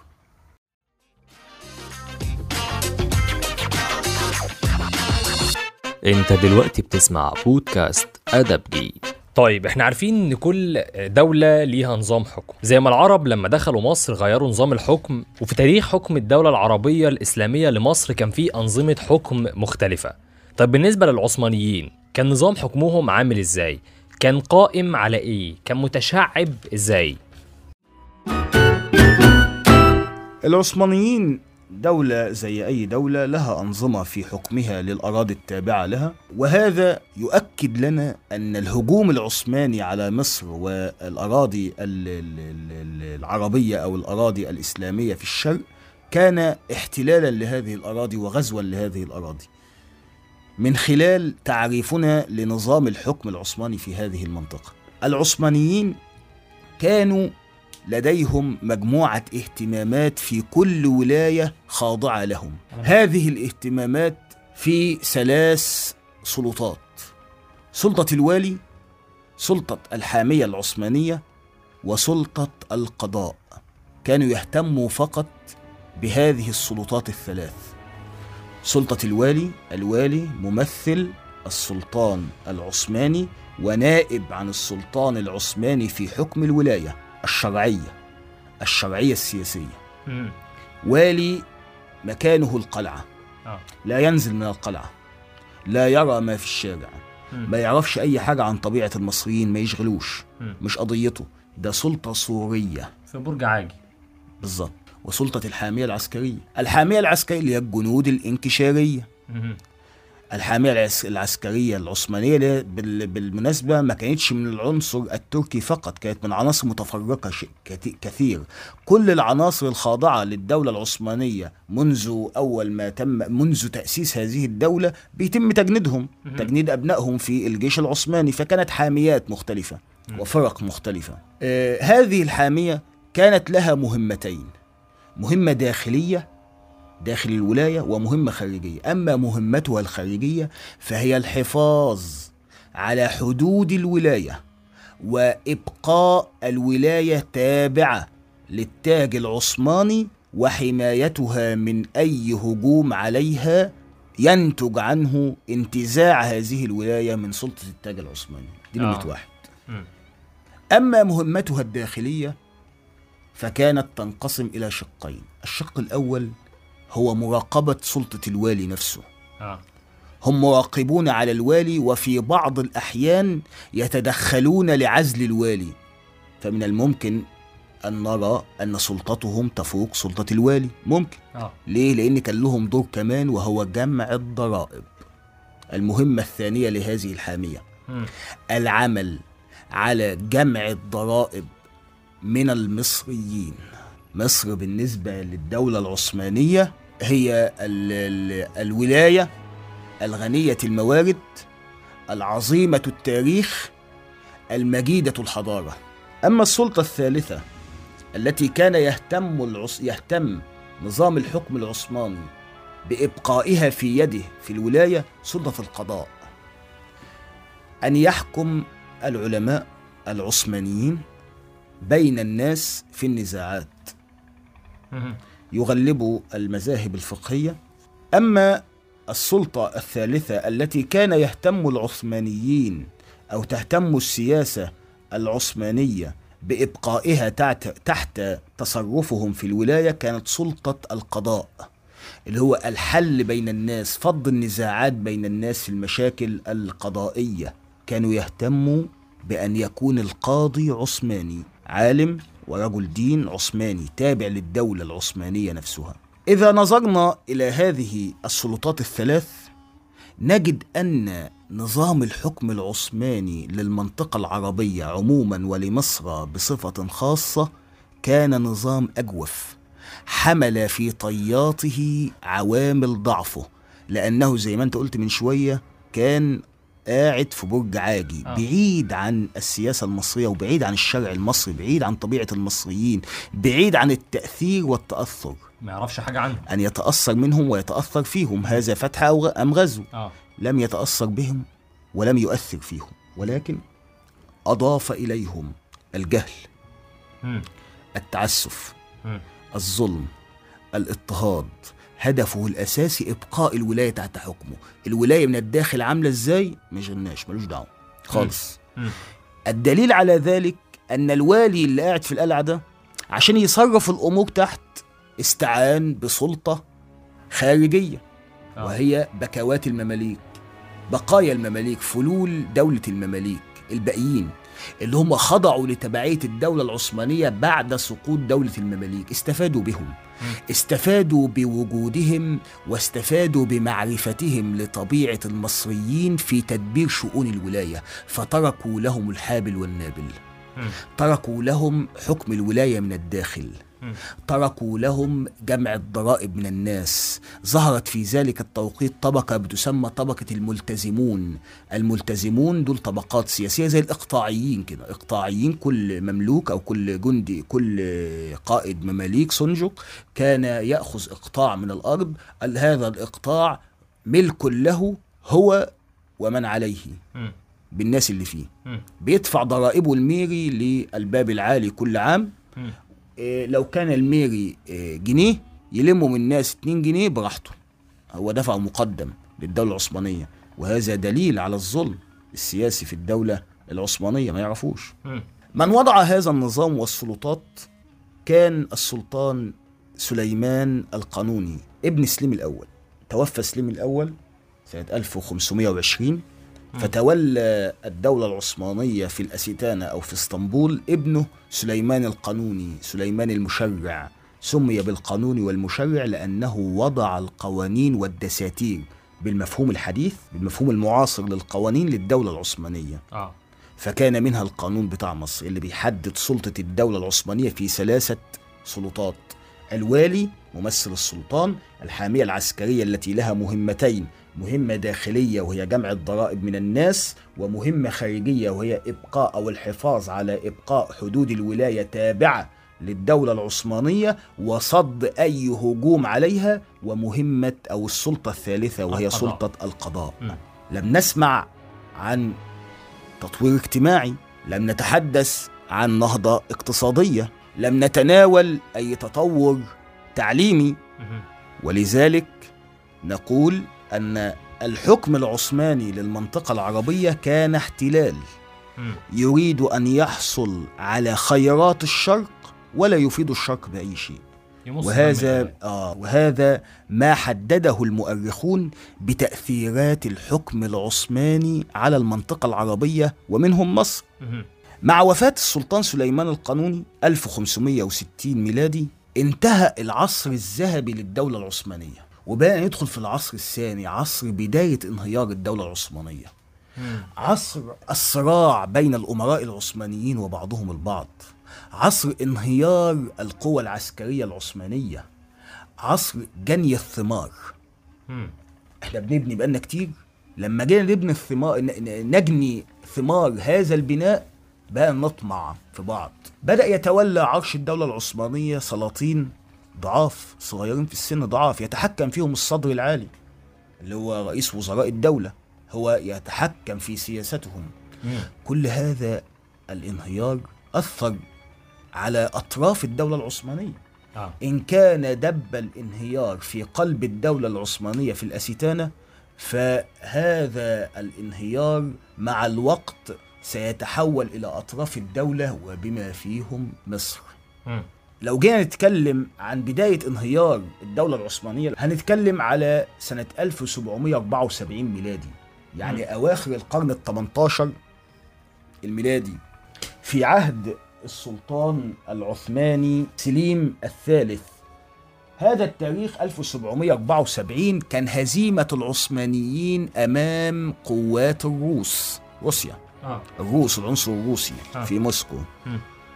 A: أنت دلوقتي بتسمع بودكاست ادبجي طيب إحنا عارفين إن كل دولة ليها نظام حكم. زي ما العرب لما دخلوا مصر غيروا نظام الحكم وفي تاريخ حكم الدولة العربية الإسلامية لمصر كان في أنظمة حكم مختلفة. طيب بالنسبة للعثمانيين كان نظام حكمهم عامل إزاي؟ كان قائم على إيه؟ كان متشعب إزاي؟
B: العثمانيين دولة زي أي دولة لها أنظمة في حكمها للأراضي التابعة لها وهذا يؤكد لنا أن الهجوم العثماني على مصر والأراضي ال- ال- ال- العربية أو الأراضي الإسلامية في الشرق كان احتلالا لهذه الأراضي وغزوا لهذه الأراضي من خلال تعريفنا لنظام الحكم العثماني في هذه المنطقة. العثمانيين كانوا لديهم مجموعة اهتمامات في كل ولاية خاضعة لهم. هذه الاهتمامات في ثلاث سلطات سلطة الوالي سلطة الحامية العثمانية وسلطة القضاء. كانوا يهتموا فقط بهذه السلطات الثلاث. سلطة الوالي الوالي ممثل السلطان العثماني ونائب عن السلطان العثماني في حكم الولاية الشرعية الشرعية السياسية.
A: مم.
B: والي مكانه القلعة.
A: آه.
B: لا ينزل من القلعة. لا يرى ما في الشارع.
A: مم.
B: ما يعرفش أي حاجة عن طبيعة المصريين ما يشغلوش.
A: مم.
B: مش قضيته. ده سلطة سورية.
A: في برج عاجي.
B: بالظبط. وسلطة الحامية العسكرية. الحامية العسكرية اللي هي الجنود الانكشارية. الحامية العس- العسكرية العثمانية بالمناسبة ما كانتش من العنصر التركي فقط كانت من عناصر متفرقة كثير. كل العناصر الخاضعة للدولة العثمانية منذ أول ما تم منذ تأسيس هذه الدولة بيتم تجنيدهم. تجنيد أبنائهم في الجيش العثماني. فكانت حاميات مختلفة وفرق مختلفة. آه هذه الحامية كانت لها مهمتين. مهمة داخلية داخل الولاية ومهمة خارجية أما مهمتها الخارجية فهي الحفاظ على حدود الولاية وإبقاء الولاية تابعة للتاج العثماني وحمايتها من أي هجوم عليها ينتج عنه انتزاع هذه الولاية من سلطة التاج العثماني دي نمرة
A: آه.
B: واحد. أما مهمتها الداخلية فكانت تنقسم إلى شقين. الشق الأول هو مراقبة سلطة الوالي نفسه.
A: آه.
B: هم مراقبون على الوالي وفي بعض الأحيان يتدخلون لعزل الوالي. فمن الممكن أن نرى أن سلطتهم تفوق سلطة الوالي. ممكن.
A: آه.
B: ليه؟ لأن كان لهم دور كمان وهو جمع الضرائب. المهمة الثانية لهذه الحامية. العمل على جمع الضرائب من المصريين. مصر بالنسبة للدولة العثمانية هي ال ال الولاية الغنية الموارد العظيمة التاريخ المجيدة الحضارة. أما السلطة الثالثة التي كان يهتم العص يهتم نظام الحكم العثماني بإبقائها في يده في الولاية سلطة القضاء. أن يحكم العلماء العثمانيين بين الناس في النزاعات.
A: مم.
B: يغلبوا المذاهب الفقهية. أما السلطة الثالثة التي كان يهتم العثمانيين أو تهتم السياسة العثمانية بإبقائها تحت, تحت تصرفهم في الولاية كانت سلطة القضاء اللي هو الحل بين الناس فض النزاعات بين الناس في المشاكل القضائية. كانوا يهتموا بأن يكون القاضي عثماني. عالم ورجل دين عثماني تابع للدولة العثمانية نفسها. إذا نظرنا إلى هذه السلطات الثلاث نجد أن نظام الحكم العثماني للمنطقة العربية عموما ولمصر بصفة خاصة كان نظام أجوف حمل في طياته عوامل ضعفه لأنه زي ما أنت قلت من شوية كان قاعد في برج عاجي
A: آه.
B: بعيد عن السياسة المصرية وبعيد عن الشرع المصري بعيد عن طبيعة المصريين بعيد عن التأثير والتأثر
A: ما يعرفش حاجة عنه
B: أن يتأثر منهم ويتأثر فيهم هذا فتح غ- أم غزو
A: آه
B: لم يتأثر بهم ولم يؤثر فيهم ولكن أضاف إليهم الجهل
A: مم.
B: التعسف
A: مم.
B: الظلم الاضطهاد هدفه الأساسي إبقاء الولاية تحت حكمه. الولاية من الداخل عاملة إزاي؟ ما يشغلناش ملوش دعوة. خالص. الدليل على ذلك أن الوالي اللي قاعد في القلعة ده عشان يصرف الأمور تحت استعان بسلطة خارجية
A: آه.
B: وهي بكوات المماليك بقايا المماليك فلول دولة المماليك الباقيين اللي هم خضعوا لتبعية الدولة العثمانية بعد سقوط دولة المماليك استفادوا بهم. استفادوا بوجودهم واستفادوا بمعرفتهم لطبيعة المصريين في تدبير شؤون الولاية فتركوا لهم الحابل والنابل. تركوا لهم حكم الولاية من الداخل. تركوا لهم جمع الضرائب من الناس. ظهرت في ذلك التوقيت طبقة بتسمى طبقة الملتزمون. الملتزمون دول طبقات سياسية زي الإقطاعيين كده. إقطاعيين كل مملوك أو كل جندي كل قائد مماليك سنجق كان يأخذ إقطاع من الأرض. ال- هذا الإقطاع ملك له هو ومن عليه. بالناس اللي فيه. بيدفع ضرائبه الميري للباب العالي كل عام. لو كان الميري إيه، جنيه يلموا من الناس 2 جنيه براحته. هو دفع مقدم للدولة العثمانية وهذا دليل على الظلم السياسي في الدولة العثمانية ما يعرفوش. من وضع هذا النظام والسلطات كان السلطان سليمان القانوني ابن سليم الأول. توفى سليم الأول سنة 1520 فتولى الدولة العثمانية في الأسيتانة أو في اسطنبول ابنه سليمان القانوني سليمان المشرع. سمي بالقانون والمشرع لأنه وضع القوانين والدساتير بالمفهوم الحديث بالمفهوم المعاصر للقوانين للدولة العثمانية.
A: آه.
B: فكان منها القانون بتاع مصر اللي بيحدد سلطة الدولة العثمانية في ثلاثة سلطات الوالي ممثل السلطان الحامية العسكرية التي لها مهمتين مهمة داخلية وهي جمع الضرائب من الناس ومهمة خارجية وهي إبقاء أو الحفاظ على إبقاء حدود الولاية تابعة للدولة العثمانية وصد أي هجوم عليها ومهمة أو السلطة الثالثة وهي
A: القضاء.
B: سلطة القضاء
A: مم.
B: لم نسمع عن تطوير اجتماعي لم نتحدث عن نهضة اقتصادية لم نتناول أي تطور تعليمي. ولذلك نقول أن الحكم العثماني للمنطقة العربية كان احتلال. يريد أن يحصل على خيرات الشرق ولا يفيد الشرق بأي شيء. وهذا
A: دم
B: آه وهذا ما حدده المؤرخون بتأثيرات الحكم العثماني على المنطقة العربية ومنهم مصر. مع وفاة السلطان سليمان القانوني 1560 ميلادي انتهى العصر الذهبي للدولة العثمانية. وبقى ندخل في العصر الثاني عصر بداية انهيار الدولة العثمانية. عصر الصراع بين الأمراء العثمانيين وبعضهم البعض. عصر انهيار القوى العسكرية العثمانية. عصر جني الثمار. إحنا بنبني بقالنا كتير. لما جينا نبني الثمار نجني ثمار هذا البناء بقى نطمع في بعض. بدأ يتولى عرش الدولة العثمانية سلاطين ضعاف صغيرين في السن ضعاف يتحكم فيهم الصدر العالي اللي هو رئيس وزراء الدولة هو يتحكم في سياستهم
A: مم.
B: كل هذا الانهيار أثر على أطراف الدولة العثمانية
A: آه
B: إن كان دب الانهيار في قلب الدولة العثمانية في الأسيتانة فهذا الانهيار مع الوقت سيتحول إلى أطراف الدولة وبما فيهم مصر
A: مم.
B: لو جينا نتكلم عن بداية انهيار الدولة العثمانية هنتكلم على سنة 1774 ميلادي يعني أواخر القرن ال 18 الميلادي. في عهد السلطان العثماني سليم الثالث هذا التاريخ 1774 كان هزيمة العثمانيين أمام قوات الروس روسيا.
A: آه.
B: الروس العنصر الروسي
A: آه.
B: في موسكو.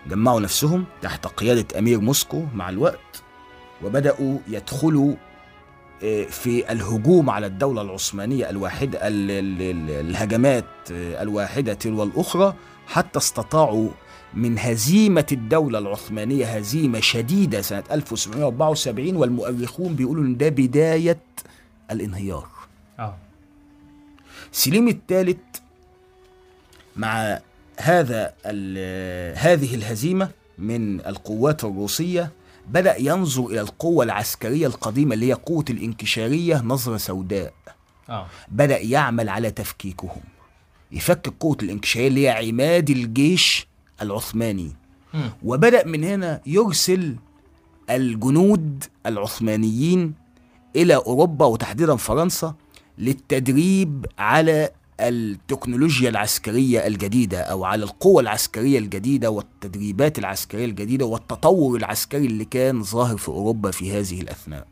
B: جمعوا نفسهم تحت قيادة أمير موسكو مع الوقت وبدأوا يدخلوا آه، في الهجوم على الدولة العثمانية الواحدة ال- ال- ال- الهجمات آه، الواحدة تلو الأخرى حتى استطاعوا من هزيمة الدولة العثمانية هزيمة شديدة سنة 1774 والمؤرخون بيقولوا إن ده بداية الانهيار.
A: آه.
B: سليم الثالث مع هذا هذه الهزيمة من القوات الروسية بدأ ينظر إلى القوة العسكرية القديمة اللي هي قوة الانكشارية نظرة سوداء.
A: آه.
B: بدأ يعمل على تفكيكهم. يفكك قوة الانكشارية اللي هي عماد الجيش العثماني.
A: مم.
B: وبدأ من هنا يرسل الجنود العثمانيين إلى أوروبا وتحديدا فرنسا للتدريب على التكنولوجيا العسكرية الجديدة أو على القوة العسكرية الجديدة والتدريبات العسكرية الجديدة والتطور العسكري اللي كان ظاهر في أوروبا في هذه الأثناء.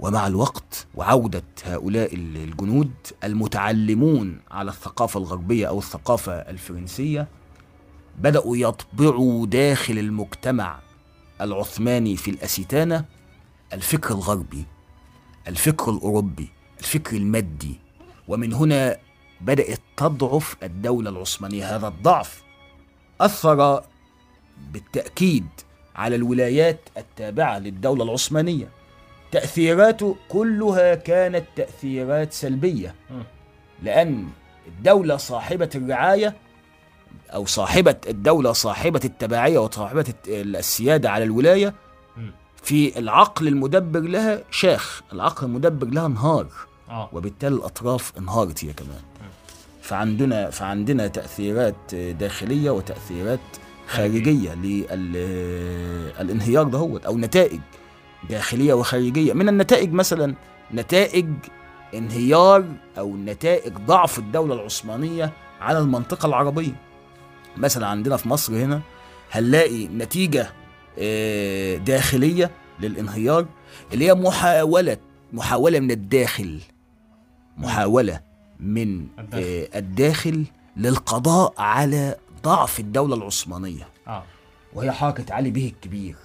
B: ومع الوقت وعودة هؤلاء الجنود المتعلمون على الثقافة الغربية أو الثقافة الفرنسية بدأوا يطبعوا داخل المجتمع العثماني في الأسيتانة الفكر الغربي الفكر الأوروبي الفكر المادي ومن هنا بدأت تضعف الدولة العثمانية هذا الضعف أثر بالتأكيد على الولايات التابعة للدولة العثمانية تأثيراته كلها كانت تأثيرات سلبية. لأن الدولة صاحبة الرعاية أو صاحبة الدولة صاحبة التبعية وصاحبة السيادة على الولاية. في العقل المدبر لها شاخ العقل المدبر لها انهار
A: آه.
B: وبالتالي الأطراف انهارت هي كمان. فعندنا فعندنا تأثيرات داخلية وتأثيرات خارجية للانهيار دهوت أو نتائج داخلية وخارجية. من النتائج مثلا نتائج انهيار أو نتائج ضعف الدولة العثمانية على المنطقة العربية. مثلا عندنا في مصر هنا هنلاقي نتيجة آه، داخلية للانهيار اللي هي محاولة محاولة من الداخل. محاولة من
A: الداخل.
B: آه، الداخل للقضاء على ضعف الدولة العثمانية.
A: آه.
B: وهي حركة علي به الكبير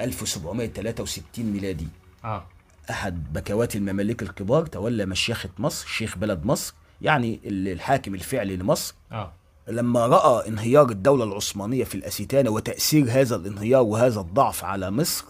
B: 1763 ميلادي.
A: آه.
B: أحد بكوات المماليك الكبار تولى مشيخة مصر شيخ بلد مصر يعني ال- الحاكم الفعلي لمصر.
A: آه.
B: لما رأى انهيار الدولة العثمانية في الأسيتانة وتأثير هذا الانهيار وهذا الضعف على مصر.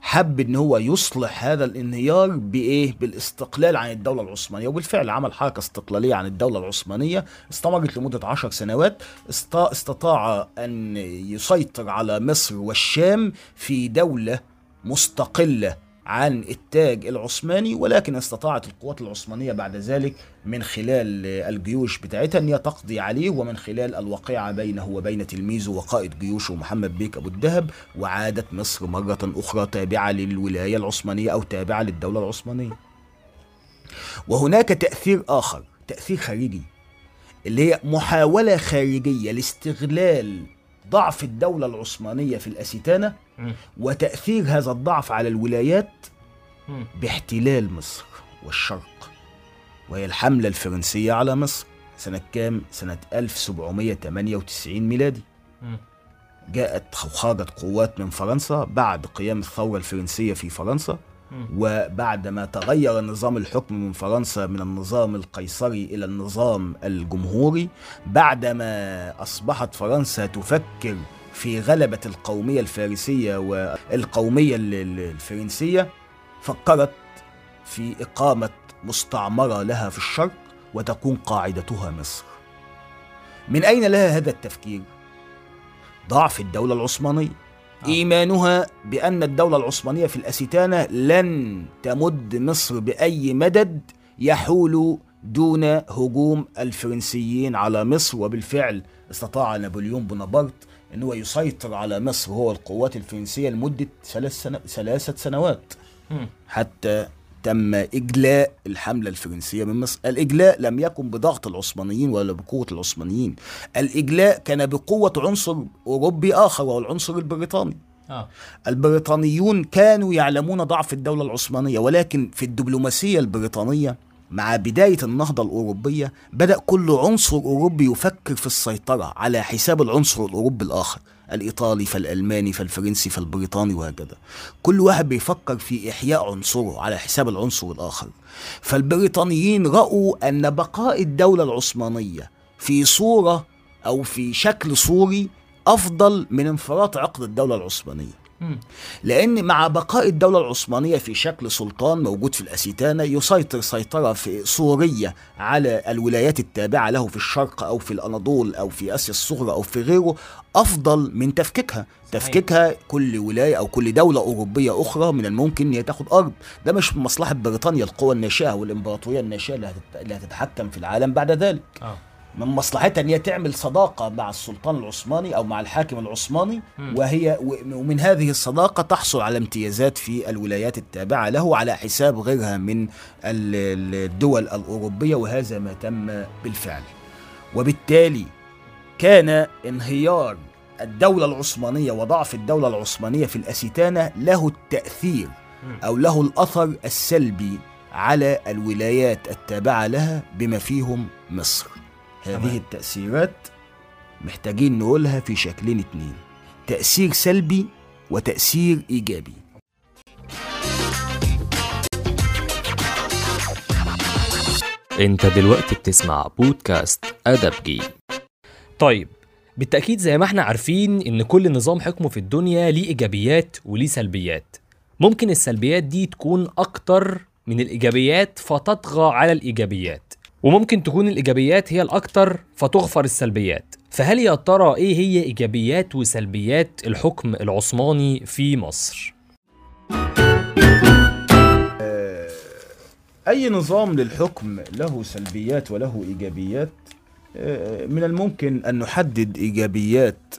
B: حب إن هو يصلح هذا الانهيار بإيه؟ بالاستقلال عن الدولة العثمانية. وبالفعل عمل حركة استقلالية عن الدولة العثمانية. استمرت لمدة عشر سنوات. است- استطاع أن يسيطر على مصر والشام في دولة مستقلة. عن التاج العثماني ولكن استطاعت القوات العثمانية بعد ذلك من خلال الجيوش بتاعتها أن هي تقضي عليه ومن خلال الوقيعة بينه وبين تلميذه وقائد جيوشه محمد بيك أبو الدهب وعادت مصر مرة أخرى تابعة للولاية العثمانية أو تابعة للدولة العثمانية. وهناك تأثير آخر تأثير خارجي اللي هي محاولة خارجية لاستغلال ضعف الدولة العثمانية في الأسيتانة. وتأثير هذا الضعف على الولايات. باحتلال مصر والشرق وهي الحملة الفرنسية على مصر سنة كام؟ سنة 1798 ميلادي. جاءت خرجت قوات من فرنسا بعد قيام الثورة الفرنسية في فرنسا. وبعدما تغير نظام الحكم من فرنسا من النظام القيصري إلى النظام الجمهوري بعدما أصبحت فرنسا تفكر في غلبة القومية الفارسية والقومية ال- ال- الفرنسية فكرت في إقامة مستعمرة لها في الشرق وتكون قاعدتها مصر من أين لها هذا التفكير؟ ضعف الدولة العثمانية. إيمانها بأن الدولة العثمانية في الأسيتانة لن تمد مصر بأي مدد يحول دون هجوم الفرنسيين على مصر وبالفعل استطاع نابليون بونابرت أن هو يسيطر على مصر هو القوات الفرنسية لمدة ثلاث سنوات. حتى تم إجلاء الحملة الفرنسية من مصر. الإجلاء لم يكن بضغط العثمانيين ولا بقوة العثمانيين. الإجلاء كان بقوة عنصر أوروبي آخر وهو العنصر البريطاني.
A: آه.
B: البريطانيون كانوا يعلمون ضعف الدولة العثمانية ولكن في الدبلوماسية البريطانية مع بداية النهضة الأوروبية بدأ كل عنصر أوروبي يفكر في السيطرة على حساب العنصر الأوروبي الآخر. الإيطالي فالألماني فالفرنسي فالبريطاني وهكذا كل واحد بيفكر في إحياء عنصره على حساب العنصر الآخر فالبريطانيين رأوا أن بقاء الدولة العثمانية في صورة أو في شكل صوري أفضل من انفراط عقد الدولة العثمانية. لأن مع بقاء الدولة العثمانية في شكل سلطان موجود في الأسيتانة يسيطر سيطرة في صورية على الولايات التابعة له في الشرق أو في الأناضول أو في آسيا الصغرى أو في غيره أفضل من تفكيكها. تفكيكها كل ولاية أو كل دولة أوروبية أخرى من الممكن أن هي تاخد أرض. ده مش من مصلحة بريطانيا القوى الناشئة والإمبراطورية الناشئة اللي هتت- اللي هتتحكم في العالم بعد ذلك.
A: آه.
B: من مصلحتها إن هي تعمل صداقة مع السلطان العثماني أو مع الحاكم العثماني. وهي ومن هذه الصداقة تحصل على امتيازات في الولايات التابعة له على حساب غيرها من ال- ال- الدول الأوروبية وهذا ما تم بالفعل. وبالتالي كان انهيار الدولة العثمانية وضعف الدولة العثمانية في الاسيتانه له
A: التأثير.
B: أو له الأثر السلبي على الولايات التابعة لها بما فيهم مصر. هذه
A: تمام.
B: التأثيرات محتاجين نقولها في شكلين اتنين. تأثير سلبي وتأثير إيجابي.
A: انت دلوقتي بتسمع بودكاست أدب جي طيب بالتأكيد زي ما إحنا عارفين إن كل نظام حكم في الدنيا ليه إيجابيات وليه سلبيات. ممكن السلبيات دي تكون أكتر من الإيجابيات فتطغى على الإيجابيات. وممكن تكون الإيجابيات هي الأكتر فتغفر السلبيات فهل يا ترى إيه هي إيجابيات وسلبيات الحكم العثماني في مصر؟
B: أي نظام للحكم له سلبيات وله إيجابيات آه، من الممكن أن نحدد إيجابيات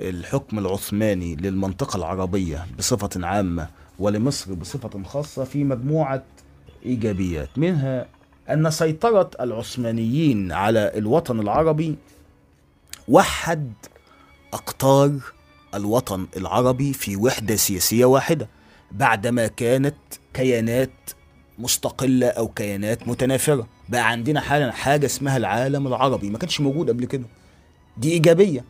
B: الحكم العثماني للمنطقة العربية بصفة عامة ولمصر بصفة خاصة في مجموعة إيجابيات منها أن سيطرة العثمانيين على الوطن العربي وحد أقطار الوطن العربي في وحدة سياسية واحدة بعدما كانت كيانات مستقلة أو كيانات متنافرة. بقى عندنا حالا حاجة اسمها العالم العربي. ما كانش موجود قبل كده. دي إيجابية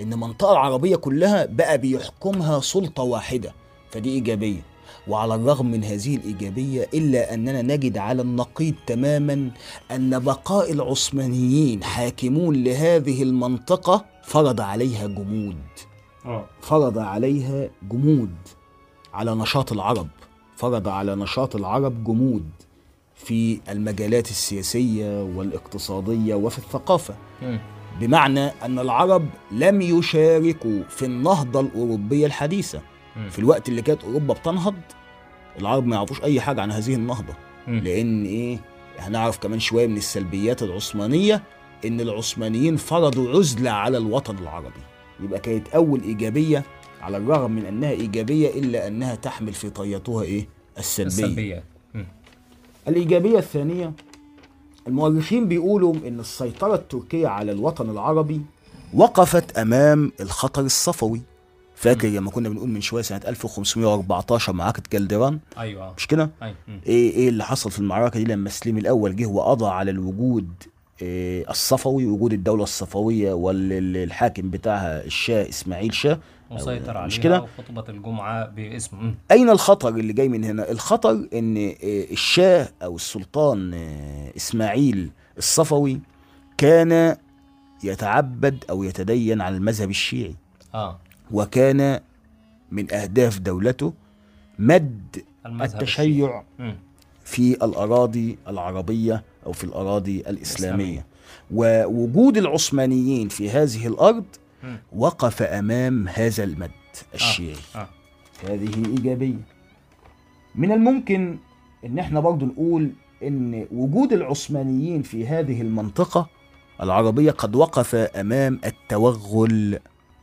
B: إن المنطقة العربية كلها بقى بيحكمها سلطة واحدة فدي إيجابية. وعلى الرغم من هذه الإيجابية إلا أننا نجد على النقيض تماما أن بقاء العثمانيين حاكمون لهذه المنطقة فرض عليها جمود. فرض عليها جمود على نشاط العرب. فرض على نشاط العرب جمود في المجالات السياسية والاقتصادية وفي الثقافة. بمعنى أن العرب لم يشاركوا في النهضة الأوروبية الحديثة. في الوقت اللي كانت أوروبا بتنهض العرب ما يعرفوش أي حاجة عن هذه النهضة. لأن إيه؟ هنعرف كمان شوية من السلبيات العثمانية إن العثمانيين فرضوا عزلة على الوطن العربي. يبقى كانت أول إيجابية على الرغم من أنها إيجابية إلا أنها تحمل في طياتها إيه؟ السلبية,
A: السلبيات
B: الإيجابية الثانية المؤرخين بيقولوا إن السيطرة التركية على الوطن العربي وقفت أمام الخطر الصفوي. فاكر لما كنا بنقول من شوية سنة 1514 معركة جلدران
A: أيوه
B: مش كده؟
A: مم.
B: إيه إيه اللي حصل في المعركة دي لما سليم الأول جه وقضى على الوجود إيه الصفوي وجود الدولة الصفوية والحاكم بتاعها الشاه إسماعيل شاه
A: مسيطر عليها
B: مش كده؟
A: وخطبة الجمعة باسمه مم.
B: أين الخطر اللي جاي من هنا الخطر إن إيه الشاه أو السلطان إيه إسماعيل الصفوي كان يتعبد أو يتدين على المذهب الشيعي
A: آه
B: وكان من أهداف دولته مد التشيع. في الأراضي العربية أو في الأراضي الإسلامية. ووجود العثمانيين في هذه الأرض. وقف أمام هذا المد الشيعي
A: آه
B: هذه إيجابية من الممكن إن إحنا برضو نقول إن وجود العثمانيين في هذه المنطقة العربية قد وقف أمام التوغل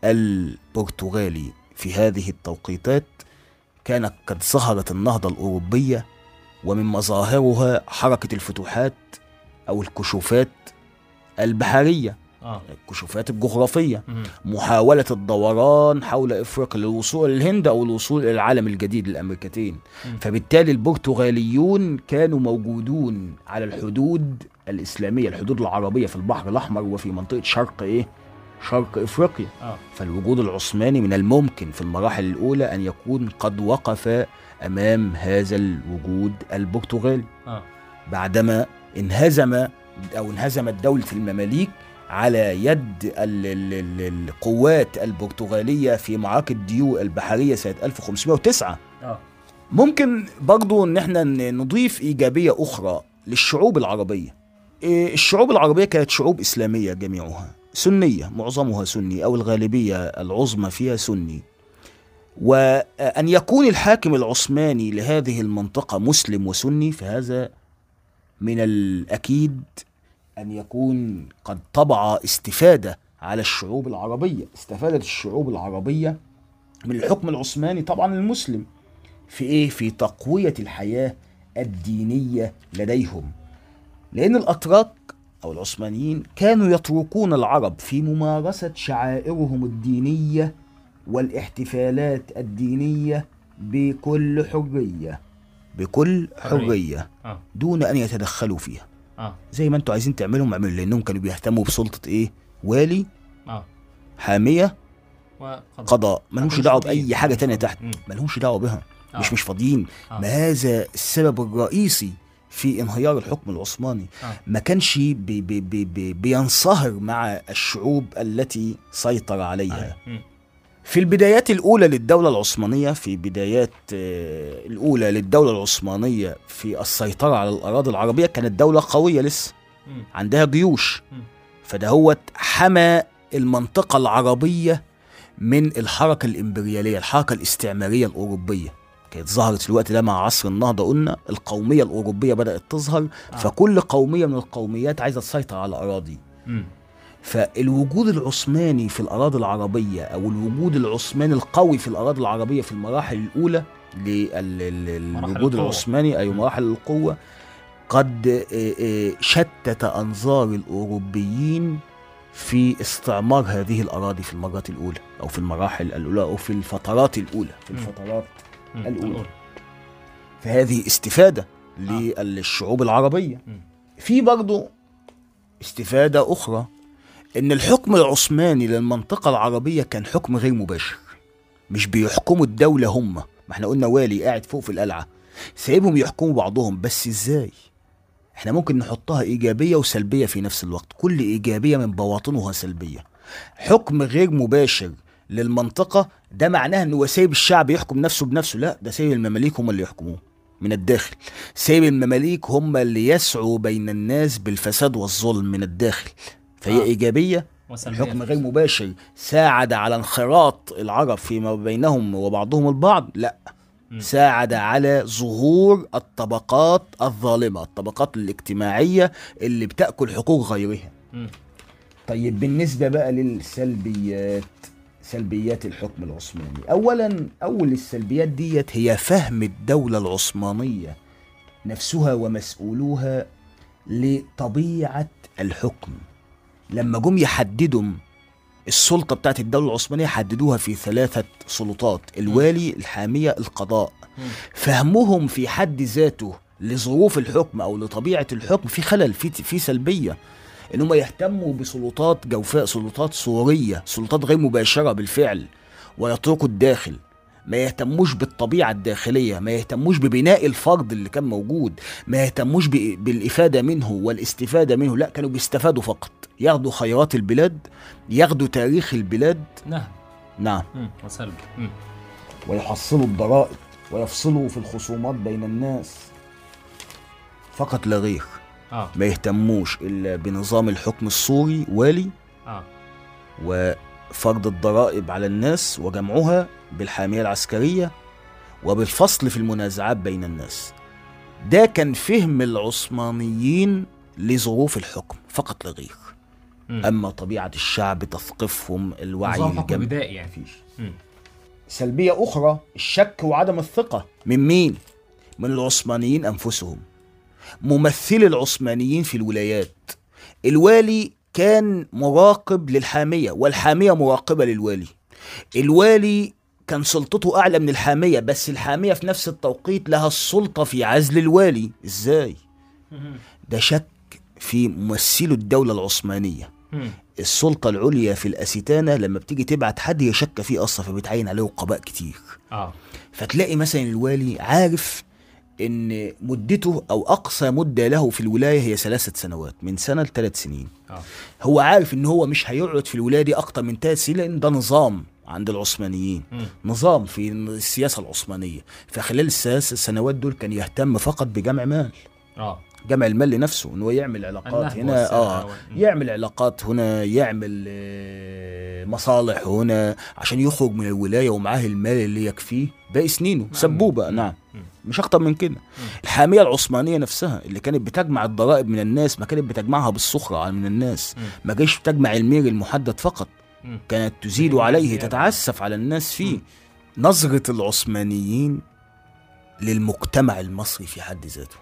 B: البرتغالي في هذه التوقيتات كانت قد ظهرت النهضة الأوروبية ومن مظاهرها حركة الفتوحات أو الكشوفات البحرية
A: آه
B: الكشوفات الجغرافية
A: مم.
B: محاولة الدوران حول إفريقيا للوصول للهند أو الوصول إلى العالم الجديد الأمريكتين
A: مم.
B: فبالتالي البرتغاليون كانوا موجودون على الحدود الإسلامية الحدود العربية في البحر الأحمر وفي منطقة شرق إيه؟ شرق إفريقيا.
A: آه.
B: فالوجود العثماني من الممكن في المراحل الأولى أن يكون قد وقف أمام هذا الوجود البرتغالي.
A: آه.
B: بعدما انهزم أو انهزمت دولة المماليك على يد ال- ال- ال- القوات البرتغالية في معركة ديو البحرية سنة 1509
A: آه.
B: ممكن برضو إن إحنا نضيف إيجابية أخرى للشعوب العربية. إيه، الشعوب العربية كانت شعوب إسلامية جميعها. سنية معظمها سني أو الغالبية العظمى فيها سني. وأن يكون الحاكم العثماني لهذه المنطقة مسلم وسني فهذا من الأكيد أن يكون قد طبع استفادة على الشعوب العربية. استفادت الشعوب العربية من الحكم العثماني طبعا المسلم في إيه؟ في تقوية الحياة الدينية لديهم. لأن الأتراك أو العثمانيين كانوا يتركون العرب في ممارسة شعائرهم الدينية والاحتفالات الدينية بكل حرية بكل حرية.
A: آه.
B: دون أن يتدخلوا فيها.
A: آه.
B: زي ما أنتوا عايزين تعملوا اعملوا لأنهم كانوا بيهتموا بسلطة إيه؟ والي حامية
A: وقضاء.
B: قضاء. ملهمش. بأي حاجة
A: مش
B: تانية. تحت. ملهمش دعوة بها.
A: آه.
B: مش مش فاضيين.
A: آه.
B: ما هذا السبب الرئيسي في انهيار الحكم العثماني
A: آه.
B: ما كانش بي بي بي بي بينصهر مع الشعوب التي سيطر عليها
A: آه.
B: في البدايات الأولى للدولة العثمانية في بدايات آه، الأولى للدولة العثمانية في السيطرة على الأراضي العربية كانت دولة قوية لسه. عندها جيوش
A: مم.
B: فدهوت حمى المنطقة العربية من الحركة الإمبريالية الحركة الاستعمارية الأوروبية كانت ظهرت في الوقت ده مع عصر النهضة قلنا القومية الأوروبية بدأت تظهر
A: آه.
B: فكل قومية من القوميات عايزة تسيطر على أراضي
A: مم.
B: فالوجود العثماني في الأراضي العربية أو الوجود العثماني القوي في الأراضي العربية في المراحل الأولى
A: مراحل
B: للوجود. العثماني أي
A: مم.
B: مراحل القوة قد آه، آه، شتت أنظار الأوروبيين في استعمار هذه الأراضي في المرات الأولى أو في المراحل الأولى أو في الفترات الأولى في. الفترات. الأولى. فهذه استفادة للشعوب العربية. في برضو استفادة أخرى إن الحكم العثماني للمنطقة العربية كان حكم غير مباشر مش بيحكموا الدولة هم. ما إحنا قلنا والي قاعد فوق في القلعة. سايبهم يحكموا بعضهم. بس إزاي؟ إحنا ممكن نحطها إيجابية وسلبية في نفس الوقت. كل إيجابية من بواطنها سلبية. حكم غير مباشر للمنطقة ده معناه انه هو سايب الشعب يحكم نفسه بنفسه لا ده سايب المماليك هم اللي يحكموه من الداخل سايب المماليك هم اللي يسعوا بين الناس بالفساد والظلم من الداخل فهي
A: آه.
B: إيجابية
A: في
B: غير مباشر ساعد على انخراط العرب فيما بينهم وبعضهم البعض لا
A: مم.
B: ساعد على ظهور الطبقات الظالمة الطبقات الاجتماعية اللي بتأكل حقوق غيرها
A: مم.
B: طيب بالنسبة بقى للسلبيات سلبيات الحكم العثماني. أولا أول السلبيات ديت هي فهم الدولة العثمانية نفسها ومسؤولوها لطبيعة الحكم. لما جم يحددوا السلطة بتاعت الدولة العثمانية حددوها في ثلاثة سلطات الوالي الحامية القضاء. فهمهم في حد ذاته لظروف الحكم أو لطبيعة الحكم في خلل في في سلبية. إن هم يهتموا بسلطات جوفاء سلطات صورية سلطات غير مباشرة بالفعل ويتركوا الداخل. ما يهتموش بالطبيعة الداخلية ما يهتموش ببناء الفرد اللي كان موجود ما يهتموش بالإفادة منه والاستفادة منه لا كانوا بيستفادوا فقط. ياخدوا خيرات البلاد ياخدوا تاريخ البلاد. نعم.
A: مم. وسلب.
B: ويحصلوا الضرائب ويفصلوا في الخصومات بين الناس. فقط لا غير.
A: آه.
B: ما يهتموش إلا بنظام الحكم السوري والي
A: آه.
B: وفرض الضرائب على الناس وجمعها بالحامية العسكرية وبالفصل في المنازعات بين الناس. ده كان فهم العثمانيين لظروف الحكم فقط لا غير.
A: مم.
B: أما طبيعة الشعب تثقيفهم الوعي
A: نظام حكم
B: الجمعي
A: بدائي يعني.
B: مفيش.
A: مم.
B: سلبية أخرى الشك وعدم الثقة. من مين؟ من العثمانيين أنفسهم. ممثلي العثمانيين في الولايات. الوالي كان مراقب للحامية والحامية مراقبة للوالي. الوالي كان سلطته أعلى من الحامية بس الحامية في نفس التوقيت لها السلطة في عزل الوالي. إزاي؟ ده شك في ممثلو الدولة العثمانية. السلطة العليا في الأستانة لما بتيجي تبعت حد هي شاكة فيه أصلا فبتعين عليه قباء كتير.
A: آه.
B: فتلاقي مثلا الوالي عارف إن مدته أو أقصى مدة له في الولاية هي ثلاثة سنوات من سنة لثلاث سنين.
A: آه.
B: هو عارف إن هو مش هيقعد في الولاية دي أكتر من ثلاث سنين لأن ده نظام عند العثمانيين.
A: مم.
B: نظام في السياسة العثمانية. فخلال الثلاث سنوات دول كان يهتم فقط بجمع مال.
A: آه.
B: جمع المال لنفسه إن هو يعمل علاقات هنا
A: آه.
B: يعمل علاقات هنا يعمل آه، مصالح هنا عشان يخرج من الولاية ومعاه المال اللي يكفيه. باقي سنينه.
A: سبوبة.
B: نعم. مش أكتر من كده الحامية العثمانية نفسها اللي كانت بتجمع الضرائب من الناس ما كانت بتجمعها بالسخره من الناس. ما جاش بتجمع المير المحدد فقط. كانت تزيد عليه. تتعسف على الناس فيه. نظرة العثمانيين للمجتمع المصري في حد ذاته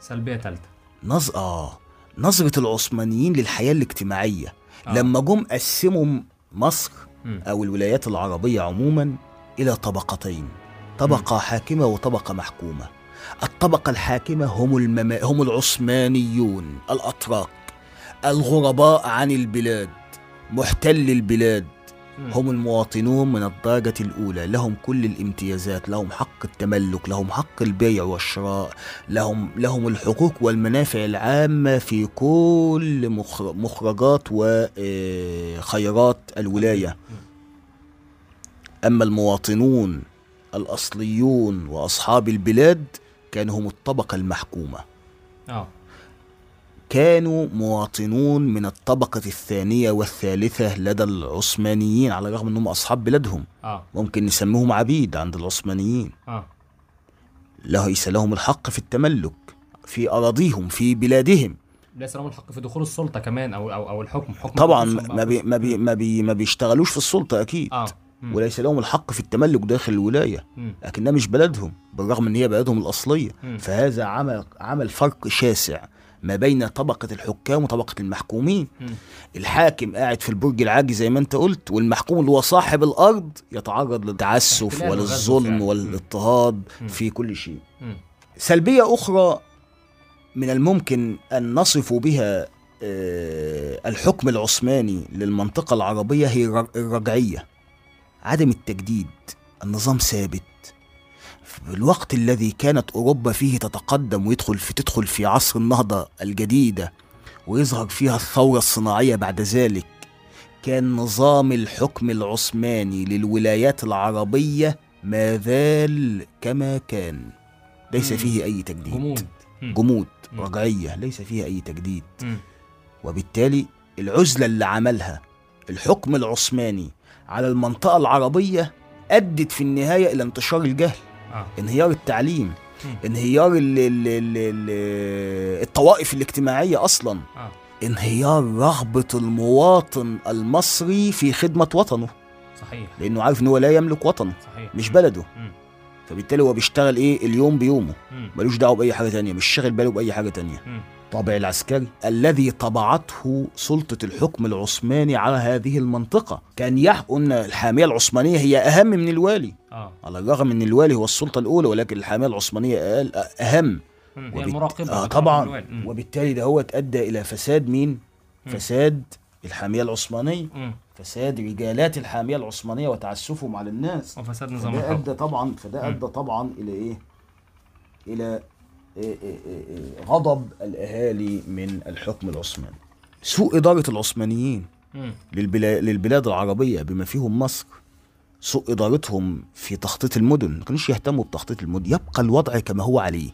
A: سلبية ثالثة
B: نظ... آه نظرة العثمانيين للحياة الاجتماعية
A: آه.
B: لما جم قسموا مصر. أو الولايات العربية عموما إلى طبقتين طبقة حاكمة وطبقة محكومة. الطبقة الحاكمة هم, المما... هم العثمانيون الأتراك الغرباء عن البلاد محتل البلاد. هم المواطنون من الدرجة الأولى. لهم كل الامتيازات لهم حق التملك لهم حق البيع والشراء لهم لهم الحقوق والمنافع العامة في كل مخر- مخرجات وخيرات الولاية. أما المواطنون الأصليون وأصحاب البلاد كانوا هم الطبقة المحكومة.
A: آه.
B: كانوا مواطنون من الطبقة الثانية والثالثة لدى العثمانيين على الرغم أنهم أصحاب بلادهم.
A: آه.
B: ممكن نسميهم عبيد عند العثمانيين.
A: آه.
B: ليس لهم الحق في التملك في أراضيهم في بلادهم.
A: ليس لهم الحق في دخول السلطة كمان أو أو أو الحكم. حكم
B: طبعا ما بي ما بي ما, بي ما بيشتغلوش في السلطة أكيد.
A: مم.
B: وليس لهم الحق في التملك داخل الولاية
A: مم.
B: لكنها مش بلدهم بالرغم إن هي بلدهم
A: الأصلية.
B: فهذا عمل عمل فرق شاسع ما بين طبقة الحكام وطبقة المحكومين. الحاكم قاعد في البرج العاجي زي ما أنت قلت والمحكوم اللي هو صاحب الأرض يتعرض للتعسف وللظلم. والاضطهاد. في كل شيء
A: مم.
B: سلبية أخرى من الممكن أن نصف بها آه، الحكم العثماني للمنطقة العربية هي الر- الرجعية عدم التجديد النظام ثابت في الوقت الذي كانت أوروبا فيه تتقدم ويدخل في تدخل في عصر النهضة الجديدة ويظهر فيها الثورة الصناعية بعد ذلك كان نظام الحكم العثماني للولايات العربية ما زال كما كان ليس. فيه أي تجديد
A: جمود.
B: جمود
A: مم.
B: رجعية ليس فيها أي تجديد. وبالتالي العزلة اللي عملها الحكم العثماني على المنطقة العربية أدت في النهاية إلى انتشار الجهل.
A: آه.
B: انهيار التعليم.
A: مم.
B: انهيار ال ال ال ال الطوائف الاجتماعية أصلا.
A: آه.
B: انهيار رغبه المواطن المصري في خدمة وطنه.
A: صحيح.
B: لأنه عارف إن هو لا يملك وطنه
A: صحيح.
B: مش بلده.
A: مم.
B: فبالتالي هو بيشتغل إيه؟ اليوم بيومه. ملوش دعوة بأي حاجة تانية مش شاغل باله بأي حاجة تانية.
A: مم.
B: طابع العسكري الذي طبعته سلطة الحكم العثماني على هذه المنطقة كان يحكم أن الحامية العثمانية هي أهم من الوالي
A: آه
B: على الرغم أن الوالي هو السلطة الأولى ولكن الحامية العثمانية أهم وبالت-
A: المراقبه
B: آه طبعا. وبالتالي ده هو أدى إلى فساد مين؟
A: مم.
B: فساد الحامية العثمانية
A: مم.
B: فساد رجالات الحامية العثمانية وتعسفهم على الناس
A: وفساد نظام الحكم
B: أدى طبعا فده. أدى طبعا؟ إلى إيه إيه غضب الأهالي من الحكم العثماني. سوء إدارة العثمانيين. للبلا- للبلاد العربية بما فيهم مصر سوء إدارتهم في تخطيط المدن، ما كانوش يهتموا بتخطيط المدن، يبقى الوضع كما هو عليه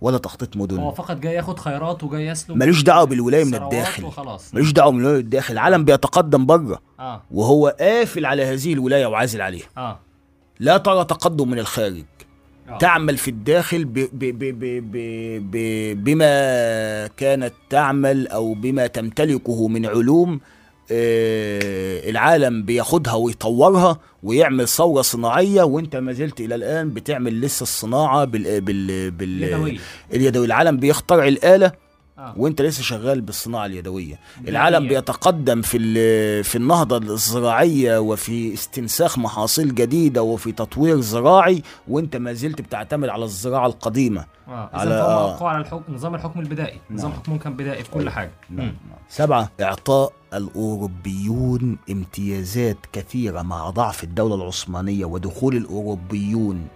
B: ولا تخطيط
A: هو
B: مدن
A: فقط جاي ياخد خيرات وجاي يسلب
B: ملوش دعوة بالولاية من الداخل.
A: وخلاص.
B: ملوش دعوة من الولاية من الداخل. العالم بيتقدم بره.
A: آه.
B: وهو قافل على هذه الولاية وعازل عليها.
A: آه.
B: لا ترى تقدم من الخارج.
A: آه.
B: تعمل في الداخل ب ب ب ب ب ب بما كانت تعمل أو بما تمتلكه من علوم آه، العالم بياخدها ويطورها ويعمل ثورة صناعية وانت ما زلت إلى الآن بتعمل لسه الصناعة بال بال بال. اليدوي العالم بيخترع الآلة
A: آه.
B: وانت لسه شغال بالصناعة
A: اليدوية.
B: العالم بيتقدم في في النهضة الزراعية وفي استنساخ محاصيل جديدة وفي تطوير زراعي وانت ما زلت بتعتمد على الزراعة القديمة.
A: آه.
B: على- آه.
A: على الحكم نظام الحكم البدائي. نظام
B: نعم.
A: الحكم كان بدائي في كل حاجة. مم.
B: سبعة إعطاء الأوروبيون امتيازات كثيرة مع ضعف الدولة العثمانية ودخول الأوروبيون.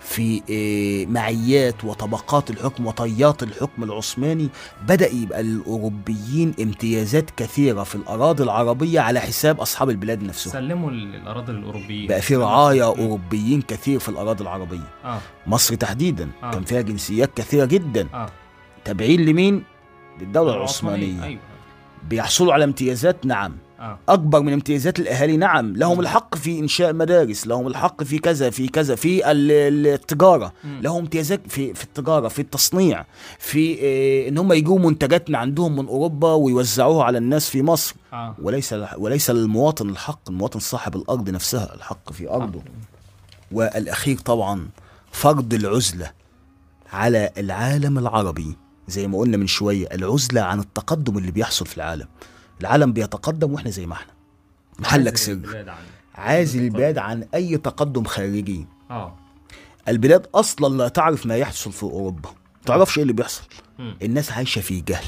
B: في آه، معيات وطبقات الحكم وطيات الحكم العثماني بدأ يبقى للأوروبيين امتيازات كثيرة في الأراضي العربية على حساب أصحاب البلاد نفسهم.
A: سلموا ال- الاراضي للاوروبيين
B: بقى في رعاية أوروبيين كثير في الأراضي العربية.
A: آه.
B: مصر تحديدا
A: آه.
B: كان فيها جنسيات كثيرة جدا.
A: آه.
B: تابعين لمين؟ للدولة العثمانية.
A: أيوه.
B: بيحصلوا على امتيازات؟ نعم. أكبر من امتيازات الأهالي. نعم لهم الحق في إنشاء مدارس لهم الحق في كذا في كذا في ال- ال-
A: التجارة.
B: لهم امتيازات في في التجارة في التصنيع في آه، إن هم يجيبوا منتجات من عندهم من أوروبا ويوزعوها على الناس في مصر.
A: آه.
B: وليس وليس للمواطن الحق. المواطن صاحب الأرض نفسها الحق في أرضه. والأخير طبعا فرض العزلة على العالم العربي. زي ما قلنا من شوية العزلة عن التقدم اللي بيحصل في العالم. العالم بيتقدم وإحنا زي ما إحنا. محلك سر عازل البلاد عن أي تقدم خارجي.
A: آه.
B: البلاد أصلا لا تعرف ما يحصل في أوروبا. ما تعرفش إيه اللي بيحصل. الناس عايشة في جهل.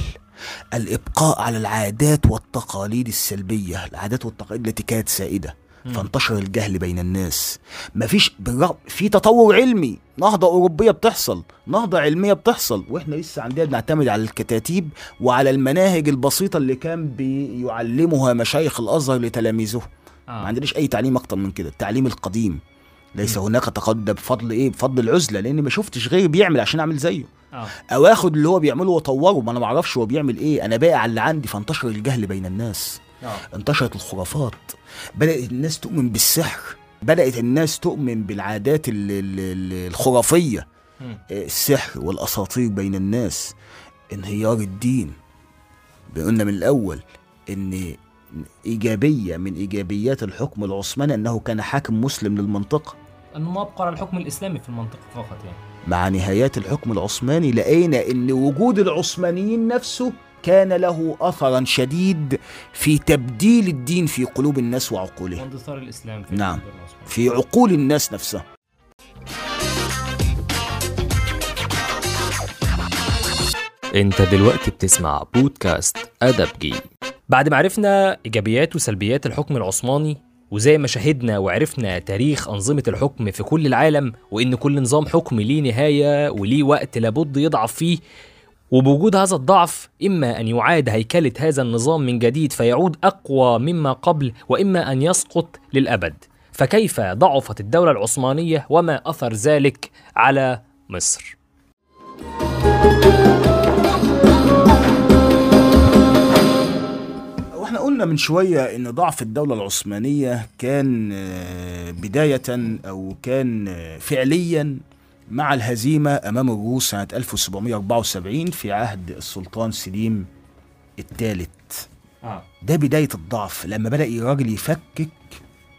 B: الإبقاء على العادات والتقاليد السلبية. العادات والتقاليد التي كانت سائدة. فانتشر الجهل بين الناس. مفيش بالرغم في تطور علمي. نهضة أوروبية بتحصل. نهضة علمية بتحصل. وإحنا لسه عندنا بنعتمد على الكتاتيب وعلى المناهج البسيطة اللي كان بيعلمها مشايخ الأزهر لتلاميذه ما عندناش أي تعليم أكتر من كده. التعليم القديم. ليس هناك تقدم بفضل إيه؟ بفضل العزلة لأن ما شفتش غيري بيعمل عشان أعمل زيه.
A: آه.
B: أو آخد اللي هو بيعمله وأطوره. ما أنا ما أعرفش هو بيعمل إيه. أنا باقي على اللي عندي. فانتشر الجهل بين الناس.
A: آه.
B: انتشرت الخرافات. بدأت الناس تؤمن بالسحر بدأت الناس تؤمن بالعادات ال- ال- ال- الخرافية.
A: مم.
B: آه، السحر والأساطير بين الناس انهيار الدين. قلنا من الأول إن إيجابية من إيجابيات الحكم العثماني أنه كان حاكم مسلم للمنطقة.
A: أنه ما على الحكم الإسلامي في المنطقة فقط يعني.
B: مع نهايات الحكم العثماني لقينا إن وجود العثمانيين نفسه كان له اثرا شديد في تبديل الدين في قلوب الناس وعقولهم
A: واندثار الإسلام في
B: نعم. في عقول الناس نفسها
A: أنت دلوقتي بتسمع بودكاست ادبجي بعد ما عرفنا إيجابيات وسلبيات الحكم العثماني وزي ما شاهدنا وعرفنا تاريخ أنظمة الحكم في كل العالم وإن كل نظام حكم ليه نهاية وليه وقت لابد يضعف فيه وبوجود هذا الضعف إما أن يعاد هيكلة هذا النظام من جديد فيعود أقوى مما قبل وإما أن يسقط للأبد. فكيف ضعفت الدولة العثمانية وما أثر ذلك على مصر؟
B: وإحنا قلنا من شوية إن ضعف الدولة العثمانية كان آه، بداية أو كان آه، فعليا مع الهزيمة أمام الروس سنة 1774 في عهد السلطان سليم الثالث.
A: آه.
B: ده بداية الضعف لما بدأ الراجل يفكك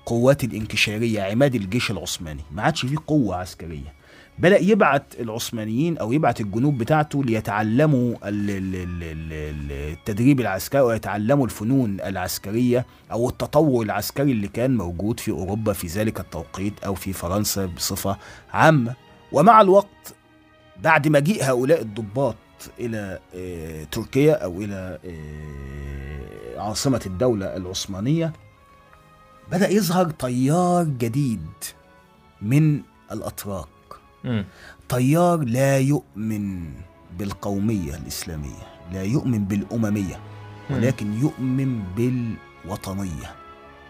B: قوات الانكشارية عماد الجيش العثماني. ما عادش فيه قوة عسكرية. بدأ يبعت العثمانيين أو يبعت الجنوب بتاعته ليتعلموا ال- ال- ال- ال- ال- التدريب العسكري ويتعلموا الفنون العسكرية أو التطور العسكري اللي كان موجود في أوروبا في ذلك التوقيت أو في فرنسا بصفة عامة. ومع الوقت بعد مجيء هؤلاء الضباط إلى آه، تركيا أو إلى آه، عاصمة الدولة العثمانية بدأ يظهر تيار جديد من الأتراك
A: مم.
B: تيار لا يؤمن بالقومية الإسلامية لا يؤمن بالأممية
A: مم.
B: ولكن يؤمن بالوطنية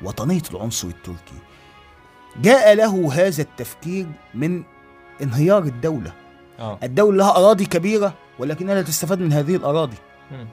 B: وطنية العنصر التركي جاء له هذا التفكير من انهيار الدولة
A: آه.
B: الدولة لها أراضي كبيرة ولكنها لا تستفاد من هذه الأراضي
A: مم.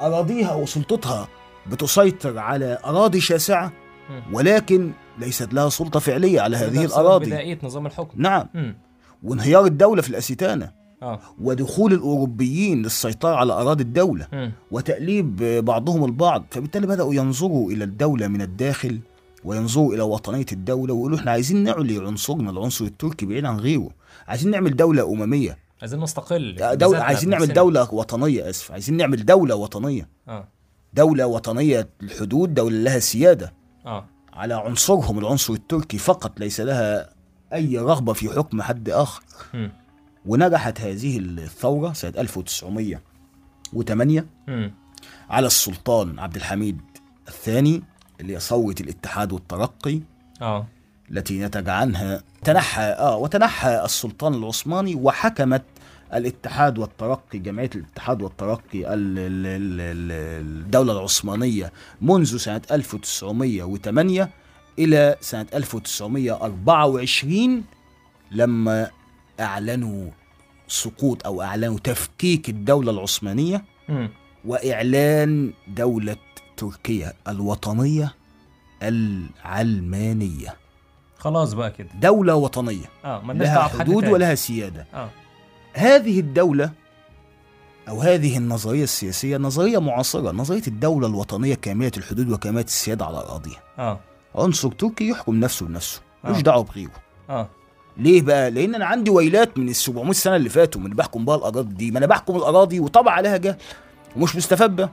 B: أراضيها وسلطتها بتسيطر على أراضي شاسعة
A: مم.
B: ولكن ليست لها سلطة فعلية على هذه الأراضي
A: بداية نظام الحكم
B: نعم
A: مم.
B: وانهيار الدولة في الأستانة
A: آه.
B: ودخول الأوروبيين للسيطرة على أراضي الدولة
A: مم.
B: وتأليب بعضهم البعض فبالتالي بدأوا ينظروا إلى الدولة من الداخل وينظروا إلى وطنية الدولة ويقولوا إحنا عايزين نعلي عنصرنا العنصر التركي بعيد عن غيره. عايزين نعمل دولة أممية.
A: عايزين نستقل
B: دولة
A: بذاتنا
B: عايزين نعمل. دولة وطنية آسف. عايزين نعمل دولة وطنية.
A: آه.
B: دولة وطنية الحدود دولة لها سيادة.
A: آه.
B: على عنصرهم العنصر التركي فقط ليس لها أي رغبة في حكم حد آخر.
A: مم.
B: ونجحت هذه الثورة سنة 1908
A: مم.
B: على السلطان عبد الحميد الثاني اللي هي ثورة الاتحاد والترقي
A: آه
B: التي نتج عنها تنحى آه وتنحى السلطان العثماني وحكمت الاتحاد والترقي جمعية الاتحاد والترقي ال- ال- ال- ال- الدولة العثمانية منذ سنة 1908 إلى سنة 1924 لما أعلنوا سقوط أو أعلنوا تفكيك الدولة العثمانية. وإعلان دولة تركيا الوطنية العلمانية.
A: خلاص بقى كده.
B: دولة وطنية.
A: آه
B: لها حدود. ولها سيادة.
A: آه.
B: هذه الدولة أو هذه النظرية السياسية نظرية معاصرة. نظرية الدولة الوطنية كاملة الحدود وكاملة السيادة على أراضيها.
A: آه.
B: عنصر تركي يحكم نفسه بنفسه. ملوش
A: آه.
B: دعوة بغيره.
A: آه.
B: ليه بقى؟ لأن أنا عندي ويلات من ال 700 سنة اللي فاتوا من بحكم بها الأراضي دي، ما أنا بحكم الأراضي وطبع عليها جهل ومش مستفاد بها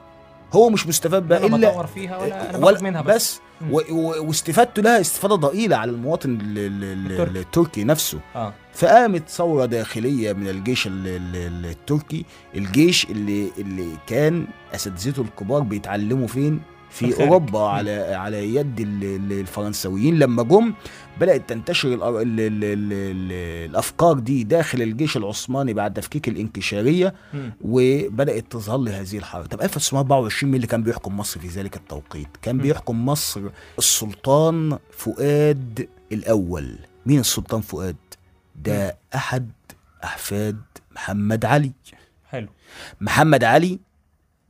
B: هو مش مستفاد
A: أنا
B: إلا
A: بدور فيها ولا أنا
B: ولا
A: منها بس,
B: بس. واستفادته لها استفادة ضئيلة على المواطن ال- ال- ال-
A: التركي.
B: التركي نفسه.
A: آه.
B: فقامت ثورة داخلية من الجيش ال- ال- ال- التركي. الجيش اللي اللي كان أساتذته الكبار بيتعلموا فين؟ في. أوروبا على على يد ال- ال- الفرنسويين لما جم بدأت تنتشر ال ال ال ال ال الأفكار دي داخل الجيش العثماني بعد تفكيك
A: الانكشارية.
B: وبدأت تظهر لي هذه الحركة. طب 1924 مين اللي كان بيحكم مصر في ذلك التوقيت؟ كان. بيحكم مصر السلطان فؤاد الأول. مين السلطان فؤاد؟ ده أحد أحفاد محمد علي.
A: حلو.
B: محمد علي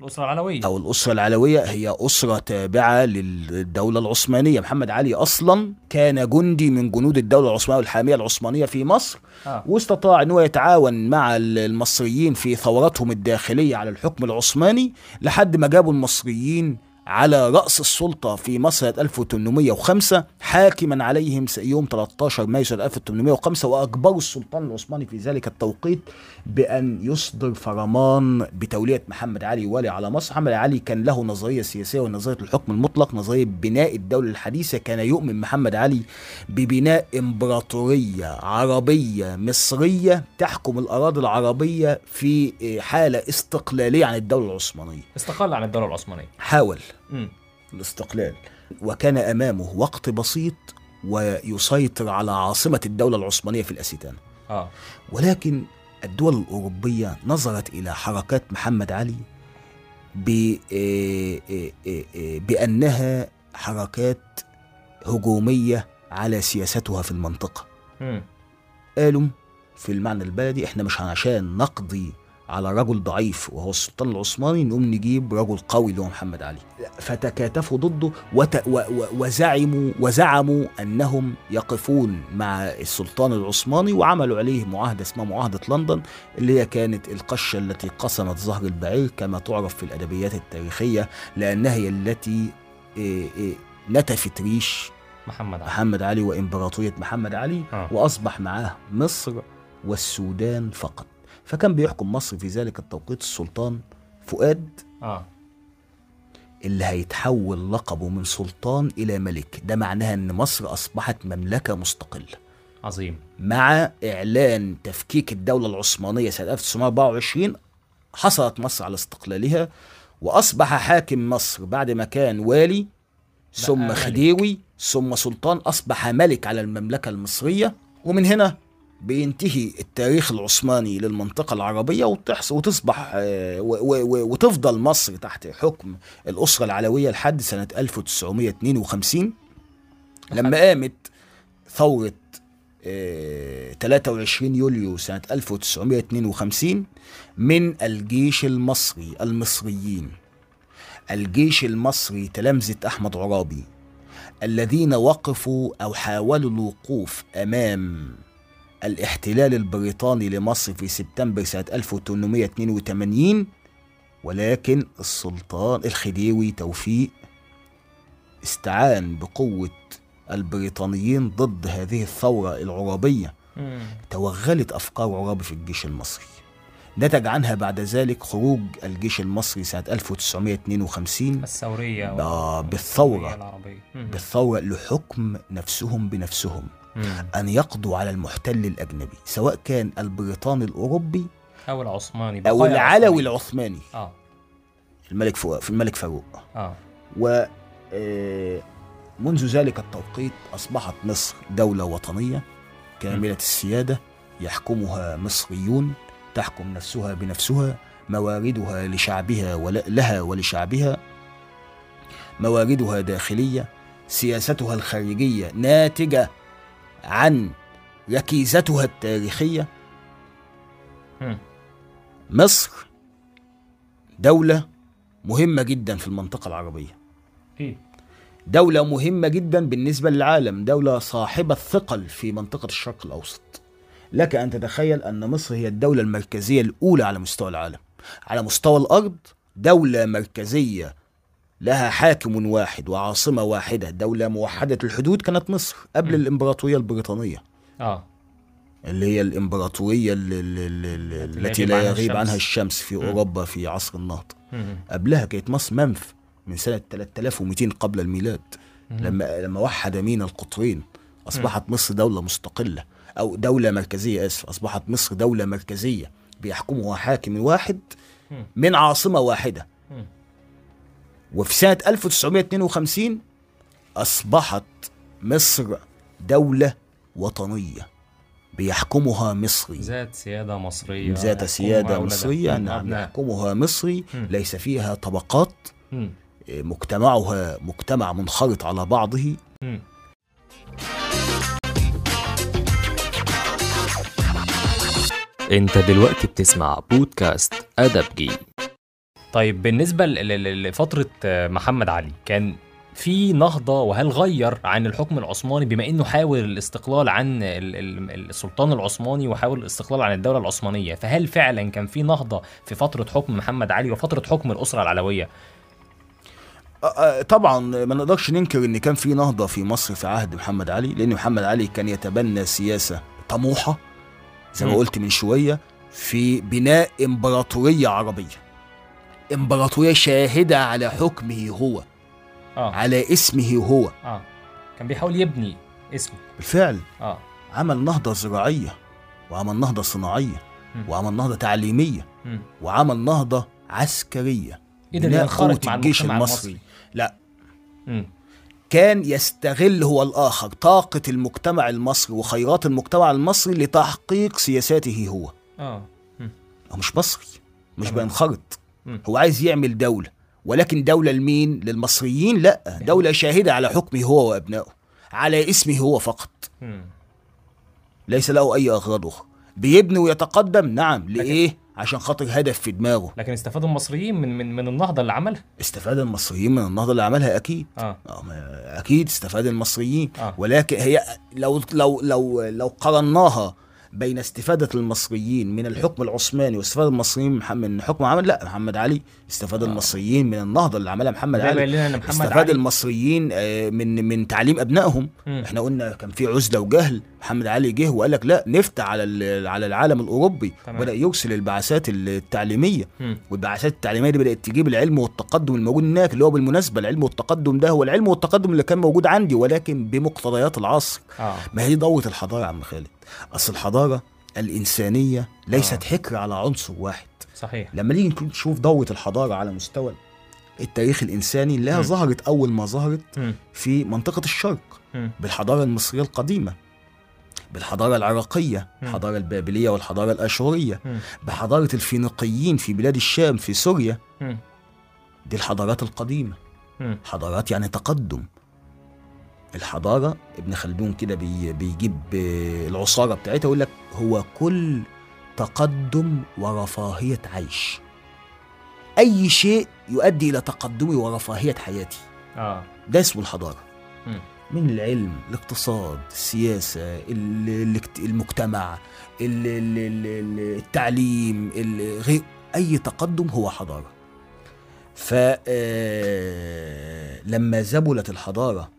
A: الأسرة العلوية.
B: أو الأسرة العلوية هي أسرة تابعة للدولة العثمانية. محمد علي أصلا كان جندي من جنود الدولة العثمانية والحاميه العثمانية في مصر
A: آه.
B: واستطاع ان هو يتعاون مع ال- المصريين في ثورتهم الداخلية على الحكم العثماني لحد ما جابوا المصريين على رأس السلطة في مصر سنة 1805 حاكما عليهم يوم 13 مايو سنة 1805 وأجبروا السلطان العثماني في ذلك التوقيت بأن يصدر فرمان بتولية محمد علي والي على مصر. محمد علي كان له نظرية سياسية ونظرية الحكم المطلق نظرية بناء الدولة الحديثة. كان يؤمن محمد علي ببناء إمبراطورية عربية مصرية تحكم الأراضي العربية في حالة استقلالية عن الدولة العثمانية.
A: استقل عن الدولة العثمانية.
B: حاول
A: مم.
B: الاستقلال وكان أمامه وقت بسيط ويسيطر على عاصمة الدولة العثمانية في الأسيتان
A: آه.
B: ولكن الدول الأوروبية نظرت إلى حركات محمد علي آه، آه، آه، بأنها حركات هجومية على سياستها في المنطقة. قالوا في المعنى البلدي إحنا مش عشان نقضي على رجل ضعيف وهو السلطان العثماني نقوم نجيب رجل قوي اللي هو محمد علي. فتكاتفوا ضده وت... و... و... وزعموا وزعموا أنهم يقفون مع السلطان العثماني وعملوا عليه معاهدة اسمها معاهدة لندن اللي هي كانت القشة التي قسمت ظهر البعير كما تعرف في الأدبيات التاريخية لأنها هي التي إيه، إيه، نتفت ريش
A: محمد علي.
B: محمد علي وإمبراطورية محمد علي
A: آه.
B: وأصبح معاه مصر. والسودان فقط. فكان بيحكم مصر في ذلك التوقيت السلطان فؤاد
A: آه.
B: اللي هيتحول لقبه من سلطان إلى ملك. ده معناها إن مصر أصبحت مملكة مستقلة.
A: عظيم.
B: مع إعلان تفكيك الدولة العثمانية سنة 1924 حصلت مصر على استقلالها وأصبح حاكم مصر بعد ما كان والي ثم. خديوي ثم سلطان أصبح ملك على المملكة المصرية. ومن هنا بينتهي التاريخ العثماني للمنطقة العربية وتصبح آه، وتفضل مصر تحت حكم الأسرة العلوية لحد سنة 1952 لما قامت ثورة آه، 23 يوليو سنة 1952 من الجيش المصري المصريين. الجيش المصري تلامذة أحمد عرابي الذين وقفوا أو حاولوا الوقوف أمام الاحتلال البريطاني لمصر في سبتمبر سنة 1882 ولكن السلطان الخديوي توفيق استعان بقوة البريطانيين ضد هذه الثورة العرابية. توغلت أفكار عرابي في الجيش المصري نتج عنها بعد ذلك خروج الجيش المصري سنة 1952
A: الثورية
B: آه، بالثورة.
A: مم.
B: بالثورة لحكم نفسهم بنفسهم. أن يقضوا على المحتل الأجنبي سواء كان البريطاني الأوروبي
A: أو العثماني
B: أو العلوي
A: العثماني. آه.
B: الملك في الملك فاروق.
A: آه.
B: و آه، منذ ذلك التوقيت أصبحت مصر دولة وطنية كاملة السيادة يحكمها مصريون تحكم نفسها بنفسها مواردها لشعبها ولها ولشعبها مواردها داخلية سياستها الخارجية ناتجة عن ركيزتها التاريخية. مصر دولة مهمة جدا في المنطقة العربية.
A: أكيد
B: دولة مهمة جدا بالنسبة للعالم دولة صاحبة ثقل في منطقة الشرق الأوسط. لك أن تتخيل أن مصر هي الدولة المركزية الأولى على مستوى العالم. على مستوى الأرض دولة مركزية لها حاكم واحد وعاصمة واحدة دولة موحدة الحدود كانت مصر قبل
A: م.
B: الإمبراطورية البريطانية
A: آه
B: اللي هي الإمبراطورية اللي اللي اللي
A: التي
B: التي
A: لا يغيب عنها الشمس.
B: في
A: م.
B: أوروبا في عصر النهضة. قبلها كانت مصر منف من سنة 3200 قبل الميلاد. لما لما وحد مينا القطرين أصبحت مصر دولة مستقلة أو دولة مركزية آسف أصبحت مصر دولة مركزية بيحكمها حاكم واحد. من عاصمة واحدة
A: مم.
B: وفي سنة 1952 أصبحت مصر دولة وطنية بيحكمها مصري
A: ذات سيادة مصرية
B: ذات سيادة. مصرية. نعم. يحكمها مصري
A: مم.
B: ليس فيها طبقات
A: مم.
B: إيه، مجتمعها مجتمع منخرط على بعضه
A: مم. انت دلوقتي بتسمع بودكاست ادبجي طيب بالنسبة ل- ل- لفترة آه، محمد علي كان في نهضة وهل غير عن الحكم العثماني؟ بما إنه حاول الاستقلال عن ال- ال- السلطان العثماني وحاول الاستقلال عن الدولة العثمانية فهل فعلا كان في نهضة في فترة حكم محمد علي وفترة حكم الأسرة العلوية؟
B: طبعا ما نقدرش ننكر إن كان في نهضة في مصر في عهد محمد علي لأن محمد علي كان يتبنى سياسة طموحة زي ما. قلت من شوية في بناء إمبراطورية عربية. إمبراطورية شاهدة على حكمه هو
A: آه
B: على اسمه هو
A: آه كان بيحاول يبني اسمه
B: بالفعل
A: آه
B: عمل نهضة زراعية وعمل نهضة صناعية
A: مم.
B: وعمل نهضة تعليمية
A: مم.
B: وعمل
A: نهضة
B: عسكرية
A: ينخرط
B: قوة
A: مع
B: الجيش
A: المجتمع
B: المصري لا
A: مم.
B: كان يستغل هو الآخر طاقة المجتمع المصري وخيرات المجتمع المصري لتحقيق سياساته هو
A: مم.
B: هو مش مصري مش. بينخرط. هو عايز يعمل دولة ولكن دولة لمين؟ للمصريين لا دولة شاهدة على حكمه هو وأبنائه على اسمه هو فقط. ليس له أي أغراض أخرى. بيبني ويتقدم؟ نعم. لإيه عشان خاطر هدف في دماغه.
A: لكن استفادوا المصريين من من من النهضة اللي عملها؟
B: استفاد المصريين من النهضة اللي عملها؟ أكيد.
A: آه.
B: آه، ما- أكيد استفاد المصريين.
A: آه.
B: ولكن هي لو لو لو لو قارناها بين استفادة المصريين من الحكم العثماني واستفادة المصريين من حكم محمد لا محمد علي. استفاد
A: آه.
B: المصريين من النهضة اللي عملها محمد علي.
A: محمد
B: استفاد
A: علي.
B: المصريين آه، من من تعليم أبنائهم.
A: مم.
B: إحنا قلنا كان في عزلة وجهل. محمد علي جه وقال لك لا نفتح على على العالم الأوروبي.
A: تمام.
B: وبدا يرسل البعثات التعليمية.
A: مم.
B: والبعثات التعليمية دي بدأت تجيب العلم والتقدم الموجود هناك اللي هو بالمناسبة العلم والتقدم ده هو العلم والتقدم اللي كان موجود عندي ولكن بمقتضيات العصر.
A: آه.
B: ما هي دي دورة الحضارة يا عم خالد. أصل الحضارة الإنسانية ليست
A: آه.
B: حكر على عنصر واحد
A: صحيح
B: لما نيجي نشوف دوره الحضارة على مستوى التاريخ الإنساني اللي هي. ظهرت أول ما ظهرت
A: مم.
B: في منطقة الشرق
A: مم.
B: بالحضارة المصرية القديمة بالحضارة
A: العراقية.
B: الحضاره البابلية والحضارة الأشورية
A: مم.
B: بحضارة الفينيقيين في بلاد الشام في سوريا
A: مم.
B: دي الحضارات
A: القديمة.
B: حضارات يعني تقدم الحضارة ابن خلدون كده بي بيجيب آه، العصارة بتاعتها يقول لك هو كل تقدم ورفاهية عيش. أي شيء يؤدي إلى تقدمي ورفاهية حياتي.
A: آه.
B: ده اسمه الحضارة.
A: مم.
B: من العلم الاقتصاد السياسة المجتمع ال- ال- ال- ال- التعليم أي تقدم هو حضارة. فلما زبلت الحضارة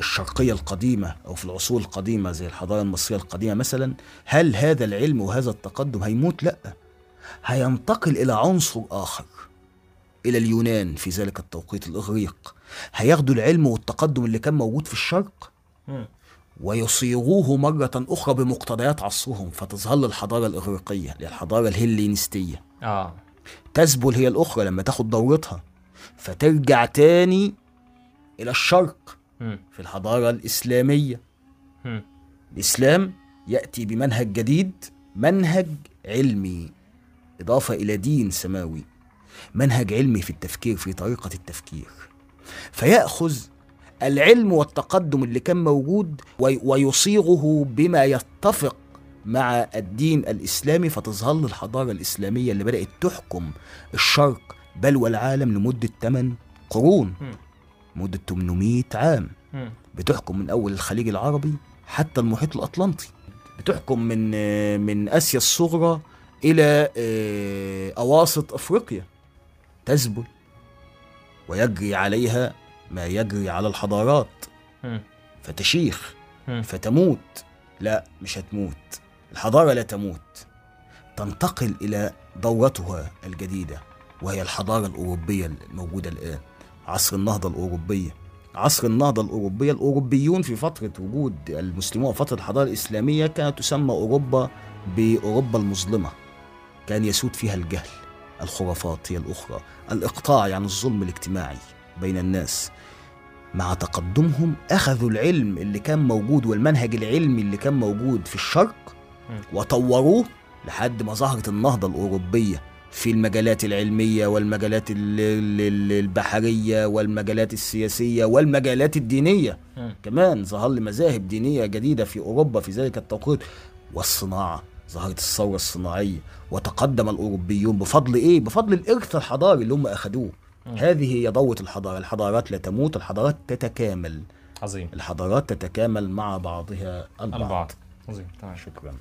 B: الشرقية القديمة أو في العصور القديمة زي الحضارة المصرية القديمة مثلا هل هذا العلم وهذا التقدم هيموت؟ لأ هينتقل إلى عنصر آخر إلى اليونان في ذلك التوقيت الإغريق هياخدوا العلم والتقدم اللي كان موجود في الشرق. ويصيغوه مرة أخرى بمقتضيات عصرهم فتظهر الحضارة الإغريقية اللي هي الحضارة الهلينستية
A: آه
B: تذبل هي الأخرى لما تاخد دورتها فترجع تاني إلى الشرق. في الحضارة الإسلامية. الإسلام يأتي بمنهج جديد منهج علمي إضافة إلى دين سماوي. منهج علمي في التفكير في طريقة التفكير. فيأخذ العلم والتقدم اللي كان موجود وي- ويصيغه بما يتفق مع الدين الإسلامي فتظهر الحضارة الإسلامية اللي بدأت تحكم الشرق بل والعالم لمدة 8 قرون. مدة 800 عام. بتحكم من أول الخليج العربي حتى المحيط الأطلنطي. بتحكم من من آسيا الصغرى إلى آه، أواسط أفريقيا. تذبل ويجري عليها ما يجري على الحضارات. فتشيخ. فتموت. لا مش هتموت. الحضارة لا تموت. تنتقل إلى دورتها الجديدة وهي الحضارة الأوروبية الموجودة الآن. عصر النهضة الأوروبية. عصر النهضة الأوروبية الأوروبيون في فترة وجود المسلمون وفترة الحضارة الإسلامية كانت تسمى أوروبا بأوروبا المظلمة. كان يسود فيها الجهل الخرافات هي الأخرى الإقطاع يعني الظلم الاجتماعي بين الناس. مع تقدمهم أخذوا العلم اللي كان موجود والمنهج العلمي اللي كان موجود في الشرق. وطوروه لحد ما ظهرت النهضة الأوروبية. في المجالات العلمية والمجالات ال- ال- ال- البحرية والمجالات السياسية والمجالات الدينية.
A: مم.
B: كمان ظهر لي مذاهب دينية جديدة في أوروبا في ذلك التوقيت. والصناعة ظهرت الثورة الصناعية وتقدم الأوروبيون بفضل إيه؟ بفضل الإرث الحضاري اللي هم أخذوه. هذه هي ضوة الحضارة. الحضارات لا تموت الحضارات تتكامل.
A: عظيم.
B: الحضارات تتكامل مع بعضها البعض,
A: البعض. عظيم تمام.
B: شكرا.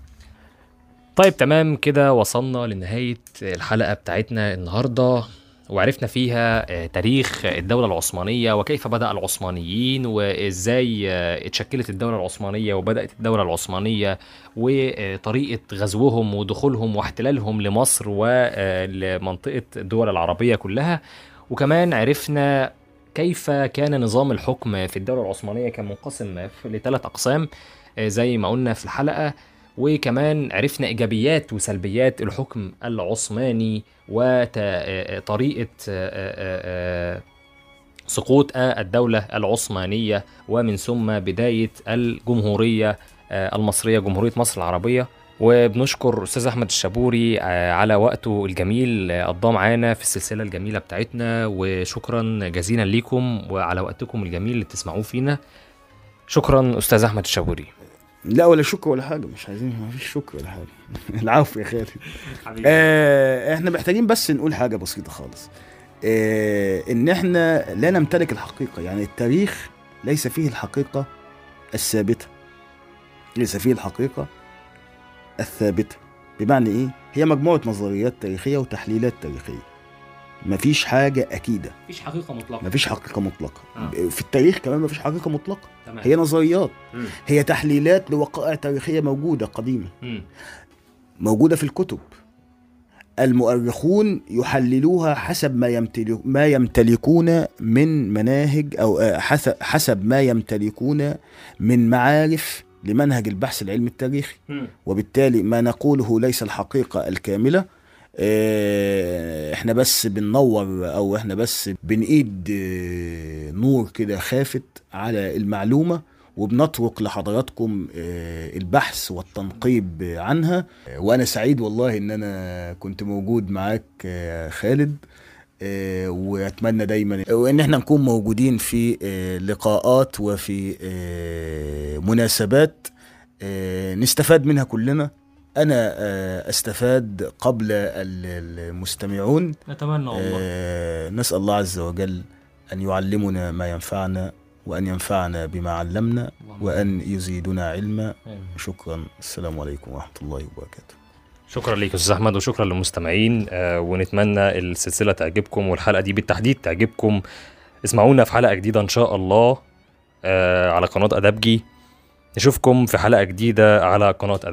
A: طيب تمام كده وصلنا لنهاية الحلقة بتاعتنا النهاردة وعرفنا فيها آه، تاريخ الدولة العثمانية وكيف بدأ العثمانيين وإزاي آه، اتشكلت الدولة العثمانية وبدأت الدولة العثمانية وطريقة غزوهم ودخولهم واحتلالهم لمصر ولمنطقة الدول العربية كلها. وكمان عرفنا كيف كان نظام الحكم في الدولة العثمانية كان منقسم لثلاث أقسام آه، زي ما قلنا في الحلقة. وكمان عرفنا إيجابيات وسلبيات الحكم العثماني وطريقه سقوط الدولة العثمانية ومن ثم بداية الجمهورية آه، المصرية جمهورية مصر العربية. وبنشكر أستاذ أحمد الشابوري آه، على وقته الجميل آه، قضاه معانا في السلسلة الجميلة بتاعتنا. وشكرا جزيلا ليكم وعلى وقتكم الجميل اللي بتسمعوه فينا. شكرا أستاذ أحمد الشابوري.
B: لا ولا شكر ولا حاجة مش عايزين ما فيش شكر ولا حاجة. العفو يا خالد. آه إحنا محتاجين بس نقول حاجة بسيطة خالص. آه إن إحنا لا نمتلك الحقيقة يعني التاريخ ليس فيه الحقيقة الثابتة. ليس فيه الحقيقة الثابتة. بمعنى إيه؟ هي مجموعة نظريات تاريخية وتحليلات تاريخية. مفيش حاجة أكيدة.
A: مفيش حقيقة مطلقة.
B: مفيش حقيقة مطلقة.
A: آه.
B: في التاريخ كمان مفيش حقيقة مطلقة.
A: تمام.
B: هي نظريات.
A: مم.
B: هي تحليلات لوقائع تاريخية موجودة قديمة.
A: مم.
B: موجودة في الكتب. المؤرخون يحللوها حسب ما يمتلك ما يمتلكون من مناهج أو آه، حسب ما يمتلكون من معارف لمنهج البحث العلمي التاريخي. وبالتالي ما نقوله ليس الحقيقة الكاملة آه، إحنا بس بننور أو إحنا بس بنقيد آه، نور كده خافت على المعلومة وبنطرق لحضراتكم آه، البحث والتنقيب عنها. آه، وأنا سعيد والله ان أنا كنت موجود معاك آه، خالد آه، واتمنى دايما وان إحنا نكون موجودين في آه، لقاءات وفي آه، مناسبات آه، نستفاد منها كلنا. أنا آه، أستفاد قبل ال- المستمعون.
A: نتمنى والله.
B: آه، نسأل الله عز وجل أن يعلمنا ما ينفعنا وأن ينفعنا بما علمنا وأن يزيدنا علما.
A: آمين.
B: شكرا. السلام عليكم ورحمة الله وبركاته.
A: شكرا ليك يا أستاذ أحمد وشكرا للمستمعين. آه ونتمنى السلسلة تعجبكم والحلقة دي بالتحديد تعجبكم. اسمعونا في حلقة جديدة إن شاء الله آه على قناة أدبجي. نشوفكم في حلقة جديدة على قناة